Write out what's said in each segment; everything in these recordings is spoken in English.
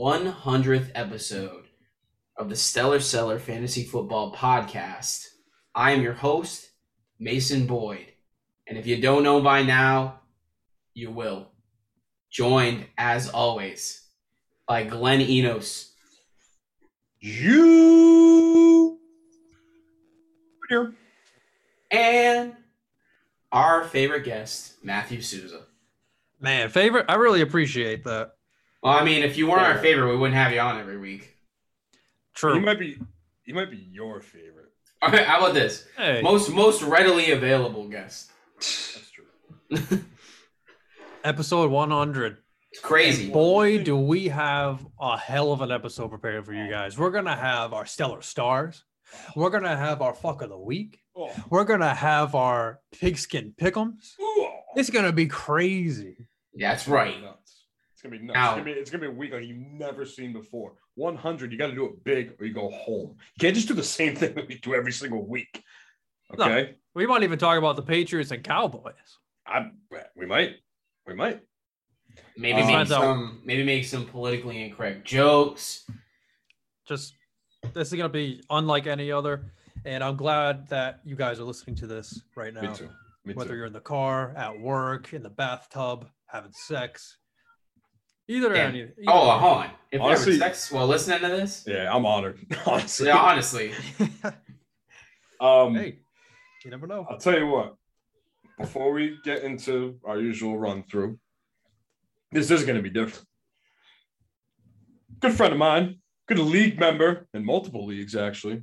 100th episode of the Stellar Seller Fantasy Football Podcast. I am your host, Mason Boyd. And if you don't know by now, you will. Joined, as always, by Glenn Enos. You here. and our favorite guest, Matthew Souza. Man, favorite. I really appreciate that. Well, I mean, if you weren't our favorite, we wouldn't have you on every week. True. You might be You might be your favorite. All right, how about this? hey, Most most readily available guest. That's true. episode 100. It's crazy. Boy, do we have a hell of an episode prepared for you guys. We're gonna have our stellar stars. We're gonna have our fuck of the week. Oh. We're gonna have our pigskin pickums. It's gonna be crazy. That's right. Nuts. It's gonna be nuts. Now- It's gonna be, it's gonna be a week like you've never seen before. 100, you got to do it big or you go home. You can't just do the same thing that we do every single week. No. Okay, We might even talk about the Patriots and Cowboys. I we might, we might. Maybe Uh, make some maybe make some politically incorrect jokes. Just this is gonna be unlike any other. And I'm glad that you guys are listening to this right now. Me too. Me whether too. you're in the car, at work, in the bathtub, having sex. Either Damn. any. either Oh, way. hold on. If Honestly- you're sex while listening to this, Yeah, I'm honored. Honestly, yeah, honestly, um, hey, you never know. I'll tell you what. Before we get into our usual run through, this is going to be different. Good friend of mine, good league member in multiple leagues, actually.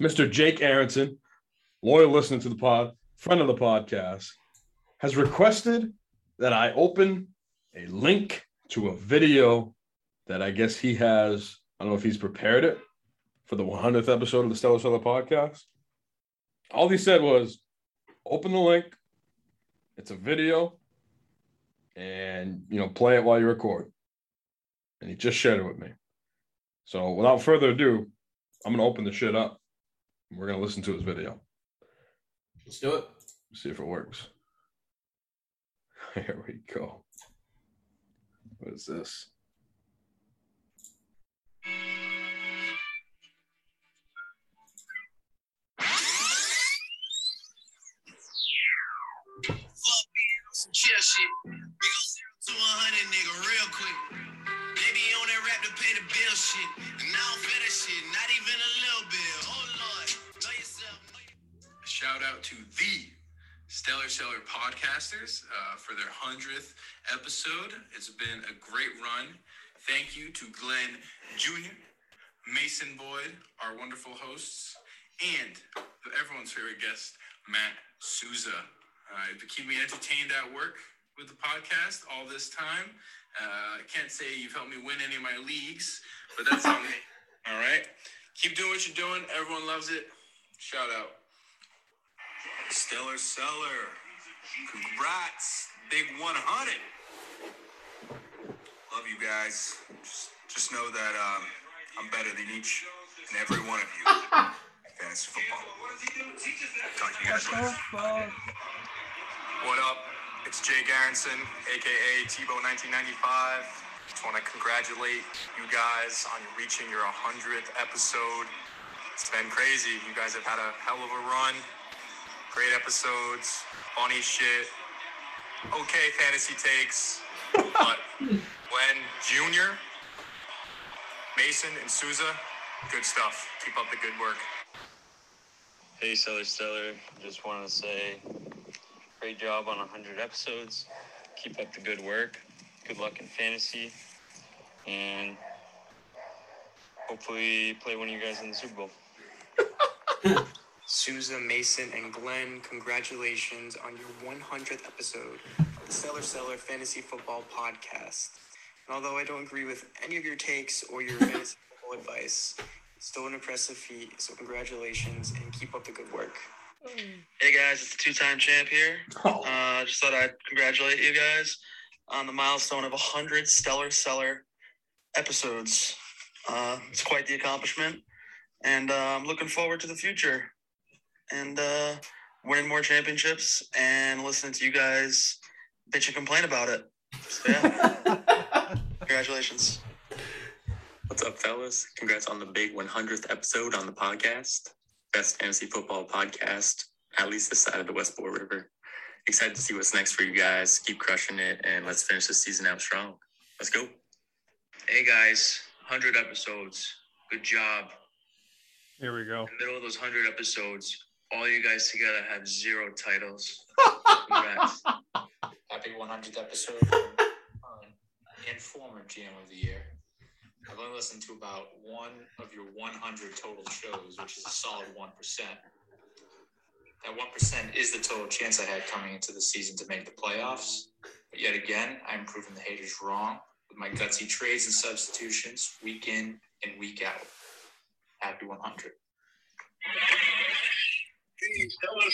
Mr. Jake Aronson, loyal listener to the pod, friend of the podcast, has requested that I open a link to a video that I guess he has. I don't know if he's prepared it for the 100th episode of the Stellar Seller podcast. All he said was, open the link. It's a video, and you know, play it while you record. And he just shared it with me. So without further ado, I'm gonna open the shit up. And we're gonna listen to his video. let's do it. See if it works. Here we go. What is this? some chill shit. We go zero to hundred, nigga, real quick. They be on that rap to pay the bill shit. And I don't feel that shit, not even a little bit. Oh Lord, know yourself. Know your- shout out to the Stellar Seller podcasters uh, for their 100th episode. It's been a great run. Thank you to Glenn Jr., Mason Boyd, our wonderful hosts, and everyone's favorite guest, Matt Souza. Uh, to keep me entertained at work with the podcast all this time. Uh, can't say you've helped me win any of my leagues, but that's on me. All right. Keep doing what you're doing. Everyone loves it. Shout out. Stellar Seller. Congrats. Big 100. Love you guys. Just, just know that um, I'm better than each and every one of you. Fantasy football. Talk to you guys later. What up? It's Jake Aronson, aka Tebow 1995. Just want to congratulate you guys on reaching your 100th episode. It's been crazy. You guys have had a hell of a run. Great episodes, funny shit, okay fantasy takes. But when Junior, Mason, and Souza, good stuff. Keep up the good work. Hey, Stellar Stellar. Just want to say, great job on 100 episodes. Keep up the good work. Good luck in fantasy. And hopefully play one of you guys in the Super Bowl. Souza, Mason, and Glenn, congratulations on your 100th episode of the Stellar Seller Fantasy Football Podcast. And although I don't agree with any of your takes or your fantasy football advice, it's still an impressive feat. So congratulations and keep up the good work. Hey guys, it's the two-time champ here. Oh, Uh, just thought I'd congratulate you guys on the milestone of 100 Stellar Seller episodes. Uh, it's quite the accomplishment, and uh, I'm looking forward to the future and uh, winning more championships and listening to you guys bitch and complain about it. So, yeah, congratulations. What's up, fellas? Congrats on the big 100th episode on the podcast. Best fantasy football podcast, at least this side of the Westport River. Excited to see what's next for you guys. Keep crushing it, and let's finish the season out strong. Let's go. Hey guys, 100 episodes. Good job. Here we go. In the middle of those 100 episodes, all you guys together have zero titles. Congrats. Happy 100th episode um, and former GM of the year. I've only listened to about one of your 100 total shows, which is a solid 1%. That 1% is the total chance I had coming into the season to make the playoffs. But yet again, I'm proving the haters wrong with my gutsy trades and substitutions week in and week out. Happy 100. Hey, Stellar,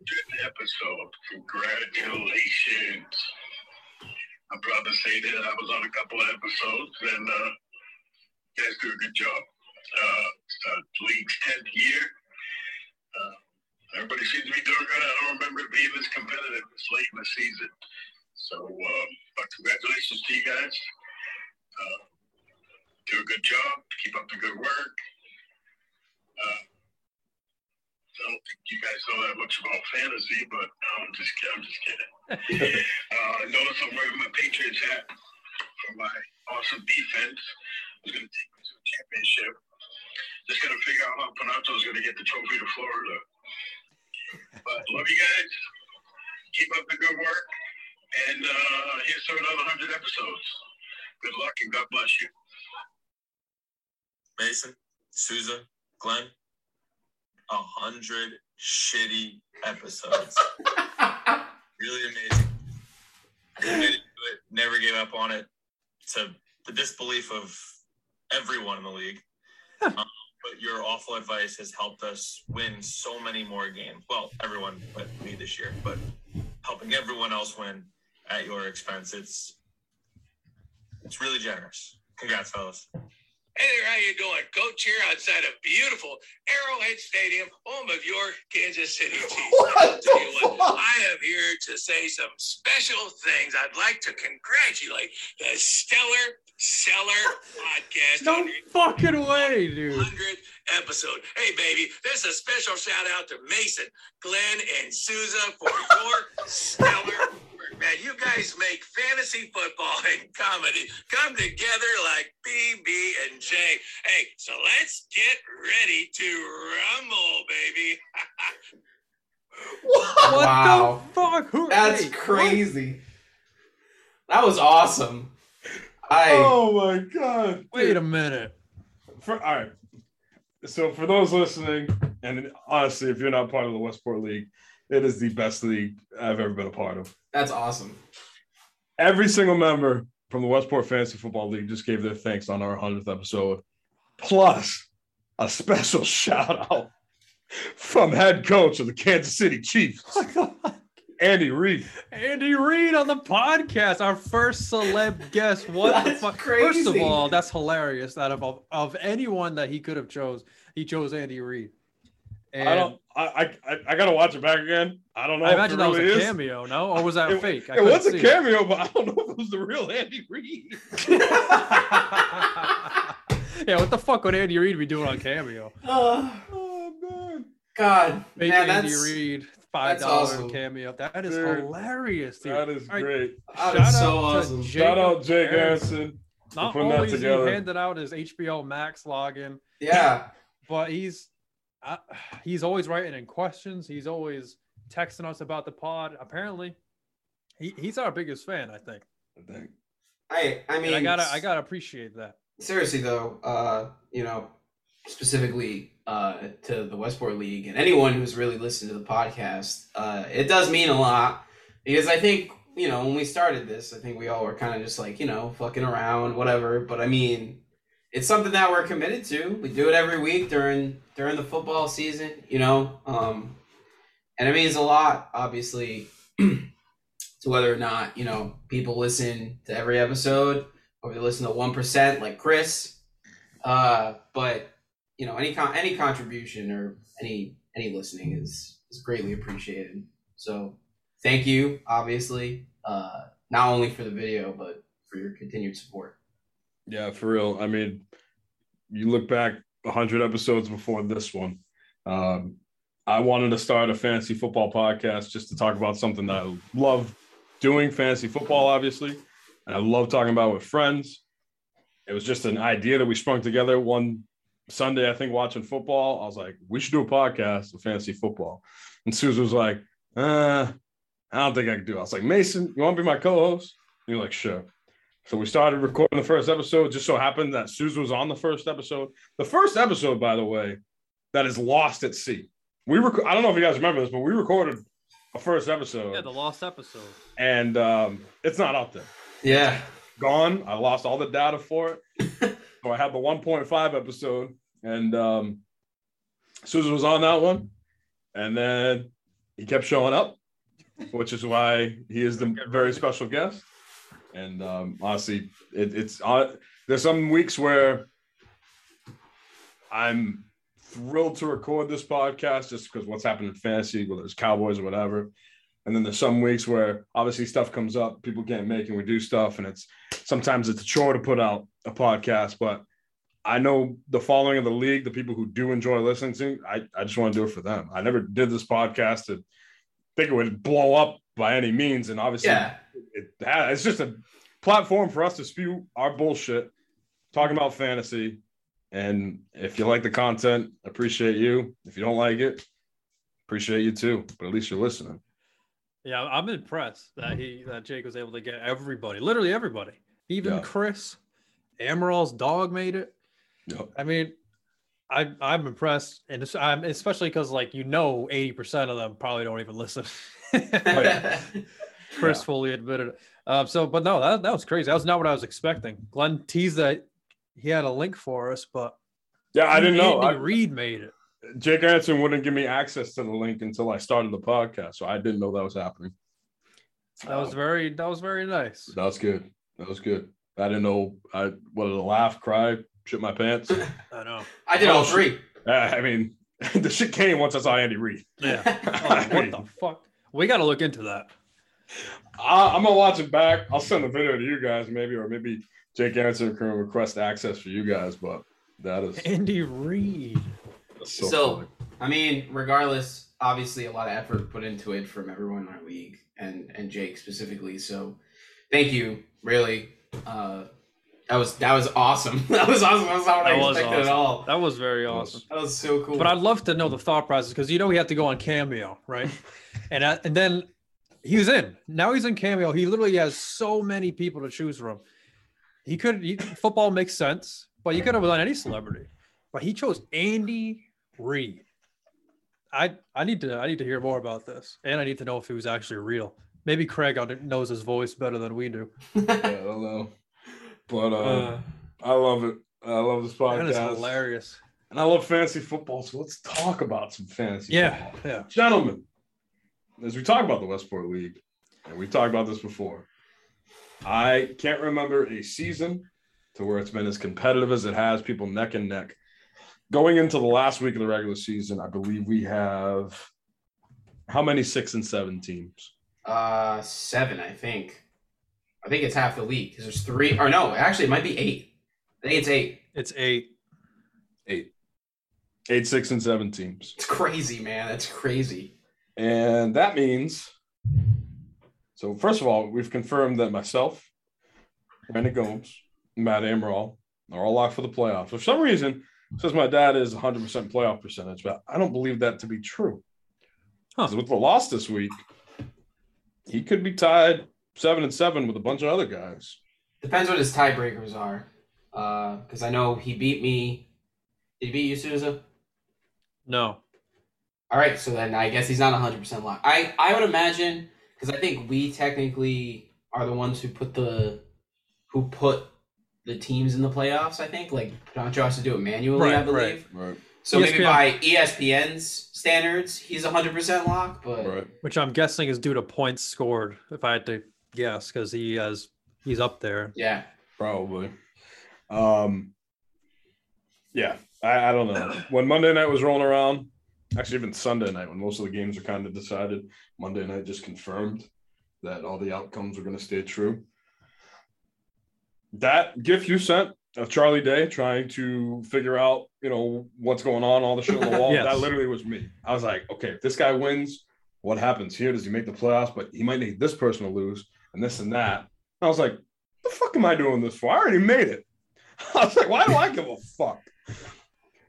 100th episode. Congratulations. I'm proud to say that I was on a couple of episodes and uh, guys do a good job. Uh, uh, league's 10th year. Uh, everybody seems to be doing good. I don't remember it being this competitive this late in the season. So, um, but congratulations to you guys. Uh, do a good job. Keep up the good work. Uh, I don't think you guys know that much about fantasy, but no, I'm just kidding. I'm just kidding. uh, I noticed I'm wearing my Patriots hat for my awesome defense. I was going to take me to a championship. Just got to figure out how Panato's going to get the trophy to Florida. But love you guys. Keep up the good work. And uh, here's to another 100 episodes. Good luck and God bless you. Mason, Souza, Glenn, a hundred shitty episodes. really amazing. Committed to it, never gave up on it. To the disbelief of everyone in the league. um, but your awful advice has helped us win so many more games. Well, everyone but me this year, but helping everyone else win at your expense. It's it's really generous. Congrats, fellas. Hey there, how you doing? Coach here outside of beautiful Arrowhead Stadium, home of your Kansas City Chiefs. You what, I am here to say some special things. I'd like to congratulate the Stellar Seller podcast No fucking way, dude. 100th episode. Hey, baby, this is a special shout out to Mason, Glenn, and Souza for your stellar man. You guys make fantasy football and comedy come together like BB and J. Hey, so let's get ready to rumble, baby. What Wow. the fuck? Who, That's hey, what? crazy. That was awesome. I Oh my god! Wait a minute. For, all right. So for those listening, and honestly, if you're not part of the Westport League, it is the best league I've ever been a part of. That's awesome. Every single member from the Westport Fantasy Football League just gave their thanks on our 100th episode. Plus, a special shout out from head coach of the Kansas City Chiefs, oh Andy Reid. Andy Reid on the podcast, our first celeb guest. What the That's fuck? First of all, that's hilarious. That of of, of anyone that he could have chose, he chose Andy Reid. And I don't. I, I I- I gotta watch it back again. I don't know. I if imagine it that was a is. cameo, no? Or was that It- fake? I It was a couldn't see cameo, but I don't know if it was the real Andy Reid. yeah, what the fuck would Andy Reid be doing on cameo? Uh, Oh man. God, Make man, Andy that's Reid five dollars dollar awesome. cameo. That is Dude, hilarious, dude. That is All right, great. that shout is so out to awesome. Jake Shout out Jake Aronson. Aronson. Not only is he together. handed out his HBO Max login, Yeah, but he's uh, he's always writing in questions. He's always texting us about the pod. Apparently, he, he's our biggest fan. I think. I think. I I mean And I gotta I gotta appreciate that. seriously though, uh, you know, specifically uh, to the Westport League and anyone who's really listened to the podcast, uh, it does mean a lot because I think you know when we started this, I think we all were kind of just like you know fucking around, whatever. But I mean, it's something that we're committed to. We do it every week during during the football season, you know, um, and it means a lot, obviously. to whether or not you know people listen to every episode or they listen to one percent like Chris. Uh, but you know, any con- any contribution or any any listening is is greatly appreciated. So thank you, obviously. Uh, not only for the video but for your continued support. Yeah, for real. I mean, you look back 100 episodes before this one. Um, I wanted to start a fantasy football podcast just to talk about something that I love doing fantasy football, obviously. And I love talking about with friends. It was just an idea that we sprung together one Sunday, I think, watching football. I was like, we should do a podcast of fantasy football. And Souza was like, uh, I don't think I can do it. I was like, Mason, you want to be my co host? You're like, sure. So we started recording the first episode. It just so happened that Souza was on the first episode. The first episode, by the way, that is lost at sea. We rec- I don't know if you guys remember this, but we recorded a first episode. Yeah, the lost episode. And um, it's not up there. Yeah. Gone. I lost all the data for it. so I had the 1.5 episode, and um, Souza was on that one. And then he kept showing up, which is why he is the very special guest. And um, honestly, it, it's uh, there's some weeks where I'm thrilled to record this podcast just because what's happened in fantasy, whether it's Cowboys or whatever. And then there's some weeks where obviously stuff comes up, people can't make, and we do stuff, and it's sometimes it's a chore to put out a podcast. But I know the following of the league, the people who do enjoy listening to, I, I just want to do it for them. I never did this podcast to think it would blow up by any means, and obviously, Yeah. It, it's just a platform for us to spew our bullshit, talking about fantasy. And if you like the content, appreciate you. If you don't like it, appreciate you too. But at least you're listening. Yeah, I'm impressed that he that Jake was able to get everybody, literally everybody, even Yeah. Chris, Amaral's dog made it. Yep. I mean, I I'm impressed, and it's, I'm especially because like you know, eighty percent of them probably don't even listen. Chris fully admitted it. Um, so, but no, that, that was crazy. That was not what I was expecting. Glenn teased that he had a link for us, but Yeah, I didn't know. Andy I- Reid made it. Jake Aronson wouldn't give me access to the link until I started the podcast, so I didn't know that was happening. That was very that was very nice. That was good. That was good. I didn't know. I what did I laugh, cry, shit my pants. I know. I did all three. Uh, I mean, the shit came once I saw Andy Reid. Yeah. Oh, what the fuck? We got to look into that. I, I'm gonna watch it back. I'll send the video to you guys, maybe, or maybe Jake Aronson can request access for you guys. But that is Andy Reid. so. So. I mean, regardless, obviously a lot of effort put into it from everyone in our league and and Jake specifically. So, thank you, really. Uh, that was that was awesome. that was awesome. That was not what That I expected awesome. at all. That was very awesome. That was so cool. But I'd love to know the thought process because you know we have to go on Cameo, right? and I, and then he was in. Now he's in Cameo. He literally has so many people to choose from. He could he, football makes sense, but you could have done any celebrity. But he chose Andy Reid. I I need to I need to hear more about this, and I need to know if he was actually real. Maybe Craig knows his voice better than we do. yeah, I don't know, but uh, Uh, I love it. I love this podcast. That is hilarious. and I love fantasy football. So let's talk about some fantasy. Yeah, football. yeah. gentlemen. As we talk about the Westport League, and we've talked about this before, I can't remember a season to where it's been as competitive as it has, people neck and neck. Going into the last week of the regular season, I believe we have how many six and seven teams? uh, seven, I think. I think it's half the league because there's three. Or no, actually, it might be eight. I think it's eight. It's eight. Eight. Eight, six, and seven teams. It's crazy, man. That's crazy. And that means, so first of all, we've confirmed that myself, Brandon Gomes, Matt Amaral are all locked for the playoffs. For some reason, says my dad is 100% playoff percentage, but I don't believe that to be true. 'Cause With the loss this week, he could be tied seven and seven with a bunch of other guys. Depends what his tiebreakers are. Uh, because I know he beat me. Did he beat you, Souza? No. All right, so then I guess he's not 100% locked. I, I would imagine, because I think we technically are the ones who put the who put the teams in the playoffs, I think. Like, Joncho has to do it manually, I Right, believe. right. Right. So maybe by ESPN's standards, he's 100% locked, but Right. which I'm guessing is due to points scored. If I had to guess, because he has he's up there. yeah. Probably. Um, yeah, I, I don't know. When Monday night was rolling around, actually even Sunday night, when most of the games are kind of decided, Monday night just confirmed that all the outcomes were going to stay true. That gift you sent of Charlie Day trying to figure out, you know, what's going on, all the shit on the wall, Yes. that literally was me. I was like, okay, if this guy wins, what happens here? Does he make the playoffs? But he might need this person to lose and this and that. I was like, the fuck am I doing this for? I already made it. I was like, why do I give a fuck?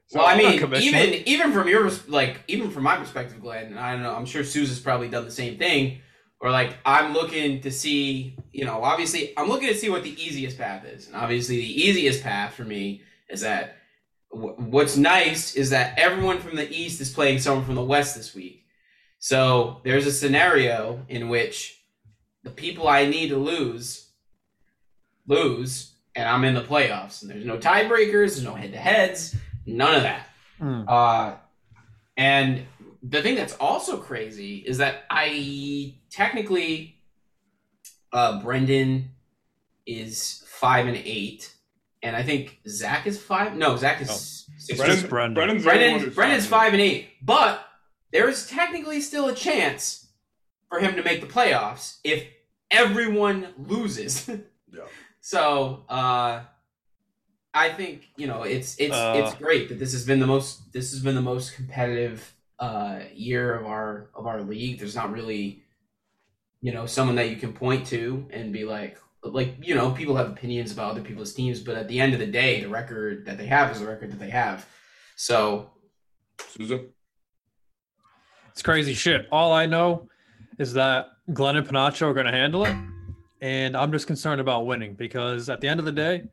So well, I I'm mean, even even from your like, even from my perspective, Glenn, and I don't know. I'm sure Souza's probably done the same thing. Or like, I'm looking to see, you know, obviously, I'm looking to see what the easiest path is, and obviously, the easiest path for me is that w- what's nice is that everyone from the east is playing someone from the west this week. So there's a scenario in which the people I need to lose lose, and I'm in the playoffs, and there's no tiebreakers, there's no head-to-heads, none of that. Hmm. Uh, and the thing that's also crazy is that I technically, uh, Brendan is five and eight, and I think Zach is five. No, Zach is Oh. six. Brendan- just Brendan. Brendan's the Brendan, Brendan's five. five and eight, but there is technically still a chance for him to make the playoffs if everyone loses. Yeah. So uh, I think you know it's it's Uh, it's great that this has been the most this has been the most competitive uh, year of our of our league. There's not really you know someone that you can point to and be like like you know people have opinions about other people's teams, but at the end of the day, the record that they have is the record that they have. So Souza? It's crazy shit. All I know is that Glenn and Panacho are going to handle it. And I'm just concerned about winning because at the end of the day,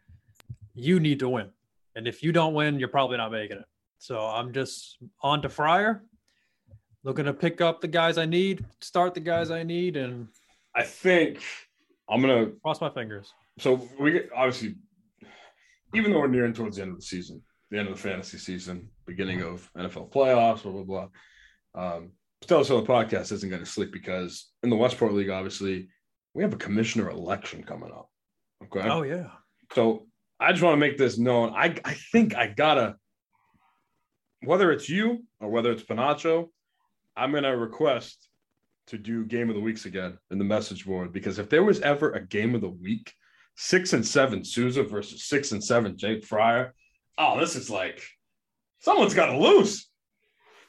you need to win. And if you don't win, you're probably not making it. So I'm just on to Fryer, looking to pick up the guys I need, start the guys I need, and I think I'm gonna cross my fingers. so we get obviously even though we're nearing towards the end of the season, the end of the fantasy season, beginning of NFL playoffs, blah blah blah. Um, Stellar Solar Podcast isn't going to sleep because in the Westport League, obviously, we have a commissioner election coming up. Okay. Oh, yeah. So I just want to make this known. I I think I gotta, whether it's you or whether it's Panacho, I'm gonna request to do game of the weeks again in the message board because if there was ever a game of the week, six and seven Souza versus six and seven Jake Fryer, oh, this is like someone's got to lose.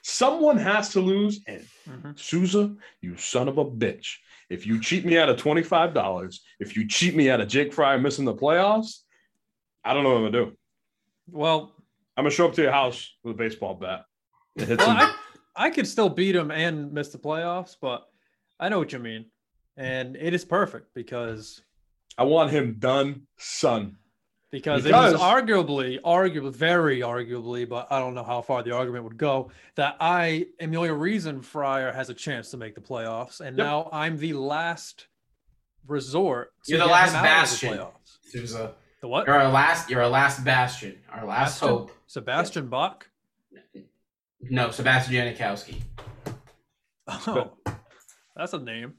Someone has to lose, and Mhm. Souza, you son of a bitch. If you cheat me out of $25, if you cheat me out of Jake Fryer missing the playoffs, I don't know what I'm gonna do. Well, I'm gonna show up to your house with a baseball bat well. I, I could still beat him and miss the playoffs, but I know what you mean. And it is perfect because I want him done, son. because, Because- it was arguably, arguably, very arguably, but I don't know how far the argument would go that I am the only reason Fryer has a chance to make the playoffs, and Yep. now I'm the last resort. to You're the last him out of the bastion. playoffs. Souza, The what? you're our last you're our last bastion, our last Bastion? hope. Sebastian Bach. No, Sebastian Janikowski. Oh, that's a name.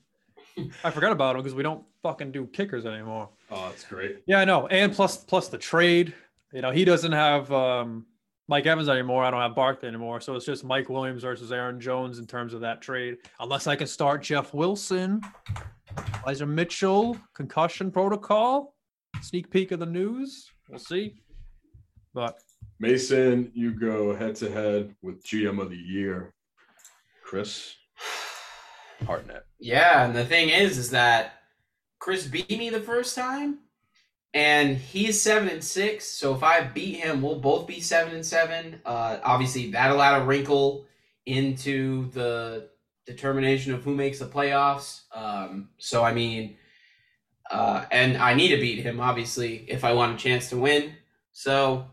I forgot about him because we don't fucking do kickers anymore. Oh, that's great. Yeah, I know. And plus plus the trade. You know, he doesn't have um Mike Evans anymore. I don't have Barkley anymore. So it's just Mike Williams versus Aaron Jones in terms of that trade. Unless I can start Jeff Wilson, Elijah Mitchell, concussion protocol, sneak peek of the news. We'll see. But Mason, you go head to head with GM of the year, Chris Hartnett. Yeah, and the thing is, is that Chris beat me the first time, and he's seven and six. So if I beat him, we'll both be seven and seven. Uh, obviously, that'll add a wrinkle into the determination of who makes the playoffs. Um, so I mean, uh, and I need to beat him obviously if I want a chance to win. So,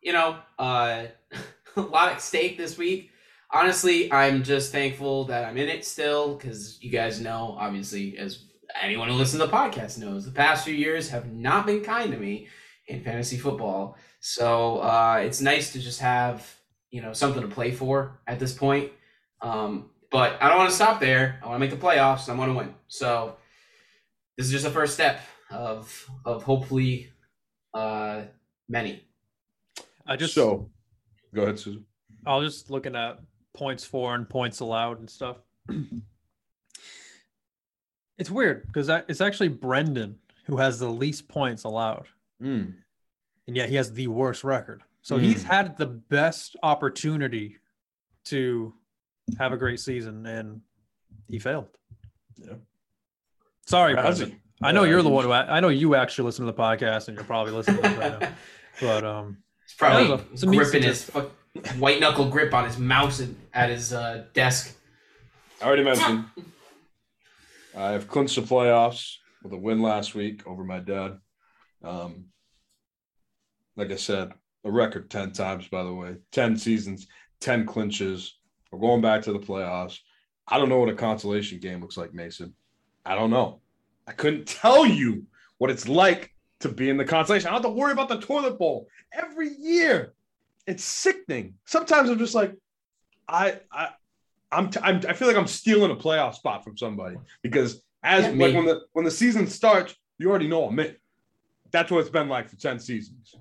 you know, uh, a lot at stake this week honestly, I'm just thankful that I'm in it still because you guys know, obviously, as anyone who listens to the podcast knows, the past few years have not been kind to me in fantasy football. So uh, it's nice to just have you know something to play for at this point. Um, but I don't want to stop there. I want to make the playoffs. I want to win. So this is just a first step of of hopefully uh, many. I just so go ahead, Souza. I was just looking at points for and points allowed and stuff. It's weird because it's actually Brendan who has the least points allowed, Mm. and yet he has the worst record. So he's Mm. had the best opportunity to have a great season, and he failed. Yeah. Sorry, Has Brendan. I know you're the one who I know you actually listen to the podcast, and you're probably listening to this right now. But um, He's probably Yeah, some neat gripping his fuck, white knuckle grip on his mouse and, at his uh, desk. I already mentioned I've clinched the playoffs with a win last week over my dad. Um, like I said, a record 10 times, by the way, 10 seasons, 10 clinches. We're going back to the playoffs. I don't know what a consolation game looks like, Mason. I don't know. I couldn't tell you what it's like to be in the consolation. I don't have to worry about the toilet bowl every year. It's sickening. Sometimes I'm just like, I, I, I'm, t- I'm I feel like I'm stealing a playoff spot from somebody because as Yeah, like when the when the season starts, you already know I'm in. That's what it's been like for 10 seasons.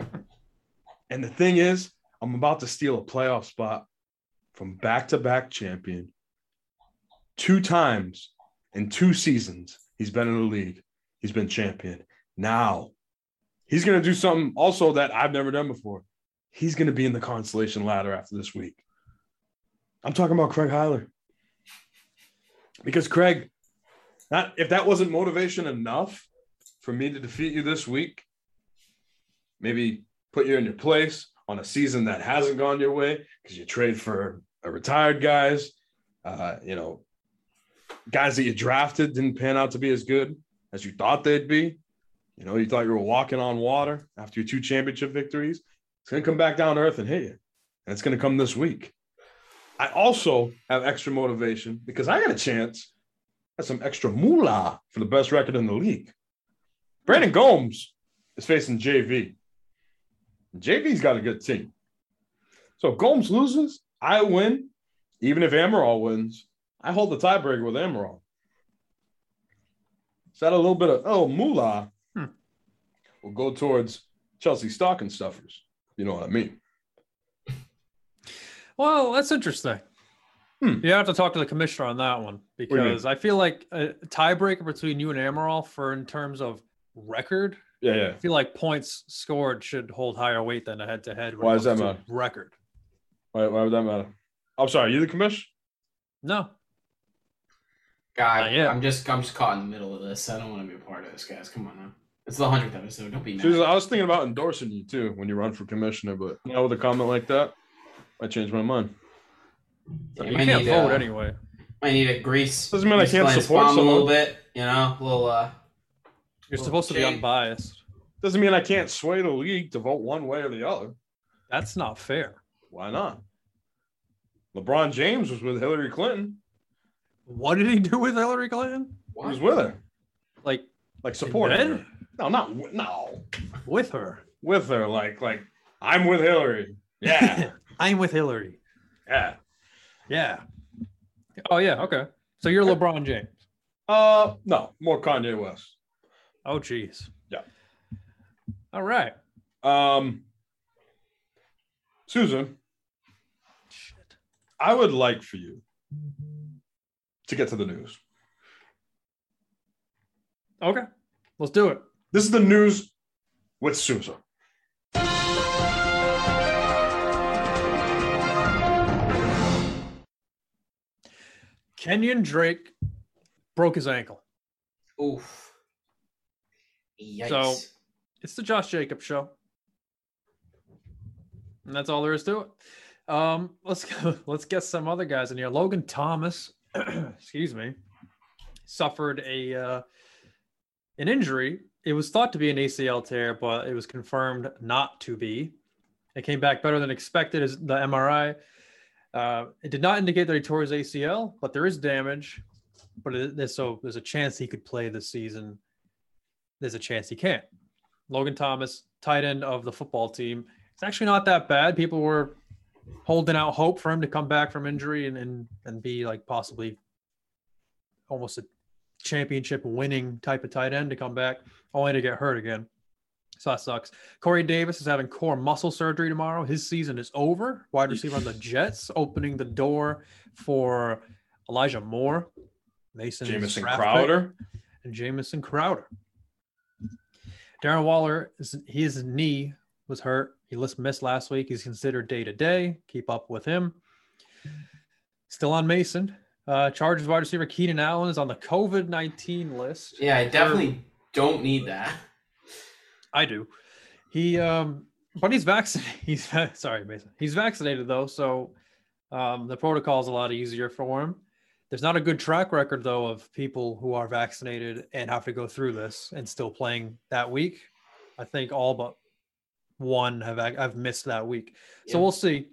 And the thing is, I'm about to steal a playoff spot from back-to-back champion. Two times in two seasons, he's been in the league. He's been champion. Now, he's going to do something also that I've never done before. He's going to be in the consolation ladder after this week. I'm talking about Craig Heiler. Because Craig, if that wasn't motivation enough for me to defeat you this week, maybe put you in your place on a season that hasn't gone your way because you trade for a retired guys, uh, you know, guys that you drafted didn't pan out to be as good as you thought they'd be. You know, you thought you were walking on water after your two championship victories. It's going to come back down to earth and hit you. And it's going to come this week. I also have extra motivation because I got a chance at some extra moolah for the best record in the league. Brandon Gomes is facing JV. JV's got a good team. So if Gomes loses, I win. Even if Amaral wins, I hold the tiebreaker with Amaral. Is that a little bit of oh moolah? Hmm. Will go towards Chelsea stocking stuffers. You know what I mean? Well, that's interesting. Hmm. You have to talk to the commissioner on that one do you mean? because I feel like a tiebreaker between you and Amaral for in terms of record. Yeah, yeah. I feel like points scored should hold higher weight than a head to head. Why does that matter? Record. Why, why would that matter? I'm sorry, you the commissioner? No. God, Not yet. I'm just I'm just caught in the middle of this. I don't want to be a part of this, guys. Come on now. It's the hundredth episode. Don't be mad. Souza, I was thinking about endorsing you too when you run for commissioner, but now with a comment like that, I changed my mind. Yeah, You might can't need, vote uh, anyway. I need a grease. Doesn't mean I can't Glenn's support palm a little bit. You know, a little. uh You're well, supposed to be unbiased. Doesn't mean I can't sway the league to vote one way or the other. That's not fair. Why not? LeBron James was with Hillary Clinton. What did he do with Hillary Clinton? He was with her, Like like supporting bed? her. No, not wi- no, with her. with her. Like, like I'm with Hillary. Yeah, I'm with Hillary. yeah. Yeah. Oh yeah. Okay. So you're LeBron James. Uh, no, more Kanye West. Oh geez. Yeah. All right. Um, Souza, Shit. I would like for you to get to the news. Okay. Let's do it. This is the news with Souza. Kenyon Drake broke his ankle. Oof. Yikes. So- It's the Josh Jacobs show. And that's all there is to it. Um, let's go, let's get some other guys in here. Logan Thomas, excuse me, suffered a uh, an injury. It was thought to be an ACL tear, but it was confirmed not to be. It came back better than expected as the MRI. Uh, it did not indicate that he tore his ACL, but there is damage. But it, so there's a chance he could play this season. There's a chance he can't. Logan Thomas, tight end of the football team. It's actually not that bad. People were holding out hope for him to come back from injury and and, and be like possibly almost a championship winning type of tight end to come back, only to get hurt again. So that sucks. Corey Davis is having core muscle surgery tomorrow. His season is over. Wide receiver on the Jets, opening the door for Elijah Moore, Mason Jamison draft pick. Crowder. and Jamison Crowder. Darren Waller, his knee was hurt. He missed last week. He's considered day to day. Keep up with him. Still on Mason. Uh, Chargers wide receiver Keenan Allen is on the COVID 19 list. Yeah, I definitely don't need that. I do. He um but he's vaccinated. He's sorry, Mason. He's vaccinated though, so um the protocol is a lot easier for him. There's not a good track record though of people who are vaccinated and have to go through this and still playing that week. I think all but one have I've missed that week. So Yeah. we'll see.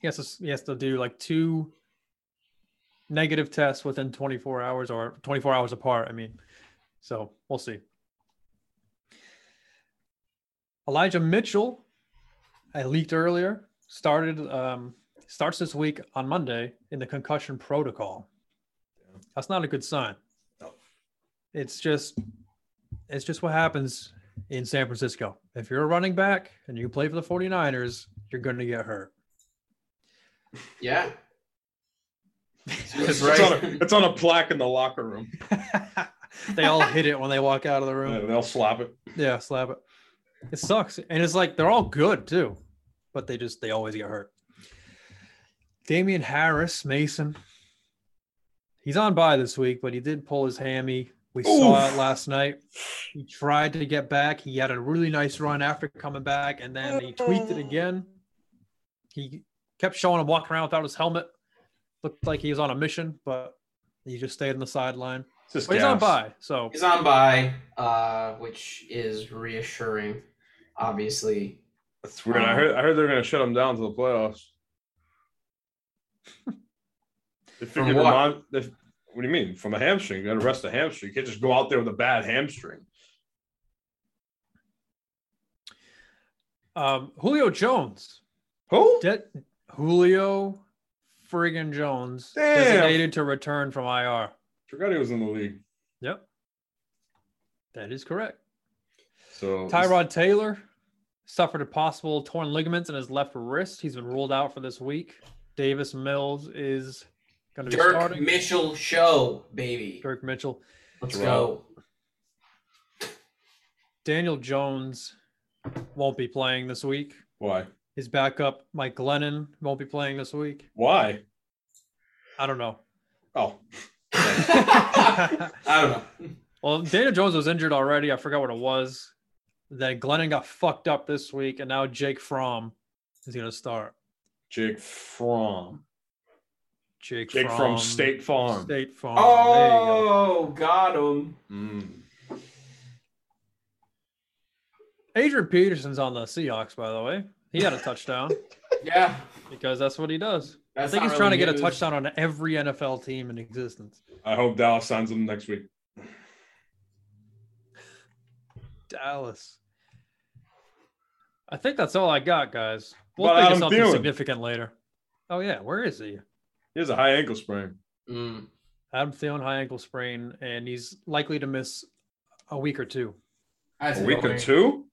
He has to, he has to do like two negative tests within 24 hours or 24 hours apart. I mean, so we'll see. Elijah Mitchell, I leaked earlier, started um, starts this week on Monday in the concussion protocol. That's not a good sign. It's just it's just what happens in San Francisco. If you're a running back and you play for the 49ers, you're going to get hurt. Yeah. It's, right. on a, it's on a plaque in the locker room. they all hit it when they walk out of the room. Yeah, they'll slap it. Yeah, slap it. It sucks. And it's like they're all good too, but they just they always get hurt. Damien Harris, Mason. He's on bye this week, but he did pull his hammy. We saw Oof. it last night. He tried to get back. He had a really nice run after coming back, and then he tweaked it again. He kept showing him walking around without his helmet. Looked like he was on a mission, but he just stayed on the sideline. It's But he's on bye, so He's on bye, uh, which is reassuring, obviously. That's weird. I heard I heard they're gonna shut him down to the playoffs. They figured what? Ramon, they, what do you mean? From a hamstring? You gotta rest a hamstring. You can't just go out there with a bad hamstring. um, Julio Jones. Who? De- Julio friggin' Jones Damn. designated to return from IR. Forgot he was in the league. Yep. That is correct. So Tyrod Taylor suffered a possible torn ligaments in his left wrist. He's been ruled out for this week. Davis Mills is going to be Dirk starting. Mitchell show, baby. Dirk Mitchell. Let's Wow. go. Daniel Jones won't be playing this week. Why? His backup, Mike Glennon, won't be playing this week. Why? I don't know. Oh, I don't know. Well, Daniel Jones was injured already. I forgot what it was. Then Glennon got fucked up this week, and now Jake Fromm is going to start. Jake Fromm. Jake, Jake Fromm, from State Farm. State Farm. There you go. Oh, got him. Mm. Adrian Peterson's on the Seahawks, by the way. He had a touchdown Yeah. because that's what he does. I think not he's trying to really get a touchdown on every NFL team in existence. I hope Dallas signs him next week. Dallas. I think that's all I got, guys. We'll What think about of something Adam Thielen? significant later. Oh yeah, where is he? He has a high ankle sprain. Mm. Adam Thielen high ankle sprain, and he's likely to miss a week or two, A week or two?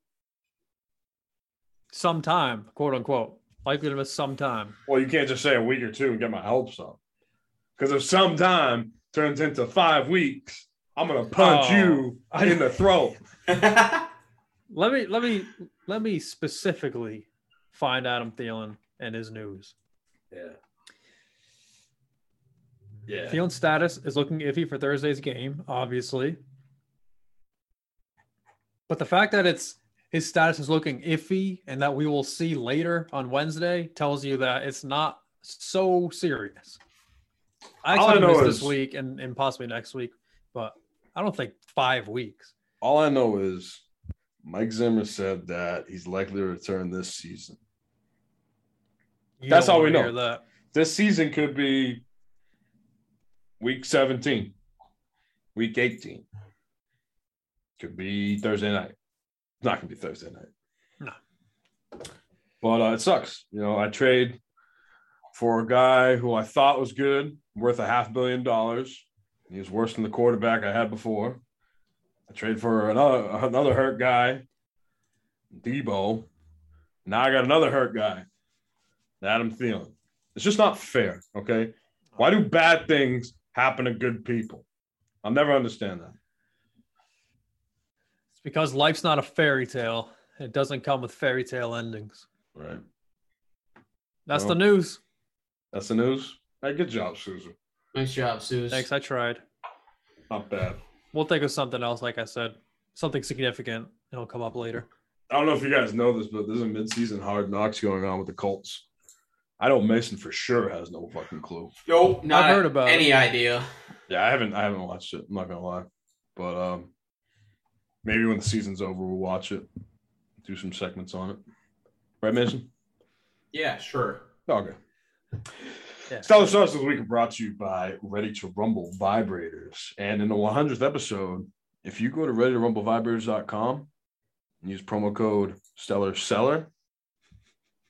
sometime, quote unquote. Likely to miss sometime. Well, you can't just say a week or two and get my hopes up. Because if sometime turns into five weeks, I'm gonna punch Oh. you in the throat. Let me let me let me specifically find Adam Thielen and his news. Yeah. Yeah. Thielen's status is looking iffy for Thursday's game, obviously. But the fact that it's his status is looking iffy and that we will see later on Wednesday tells you that it's not so serious. I expect know this is- week and, and possibly next week, but I don't think five weeks. All I know is Mike Zimmer said that he's likely to return this season. You That's all we know. That. This season could be week 17, week 18. Could be Thursday night. It's not gonna be Thursday night. No. But uh, it sucks. You know, I trade for a guy who I thought was good, worth a half billion dollars. He was worse than the quarterback I had before. I trade for another another hurt guy, Deebo. Now I got another hurt guy, Adam Thielen. It's just not fair. Okay, why do bad things happen to good people? I'll never understand that. It's because life's not a fairy tale. It doesn't come with fairy tale endings. Right. That's Well, the news. That's the news. Hey, good job, Susan. Nice job, Susan. Thanks, I tried. Not bad. We'll think of something else, like I said. Something significant. It'll come up later. I don't know if you guys know this, but there's a midseason hard knocks going on with the Colts. I know Mason for sure has no fucking clue. Nope, not I've heard about any idea. Yeah, I haven't I haven't watched it. I'm not gonna lie. But um maybe when the season's over we'll watch it. Do some segments on it. Right, Mason? Yeah, sure. Okay. Yeah. Stellar Stars this week brought to you by Ready to Rumble Vibrators. And in the 100th episode, if you go to readytorumbleVibrators.com and use promo code Stellar Seller,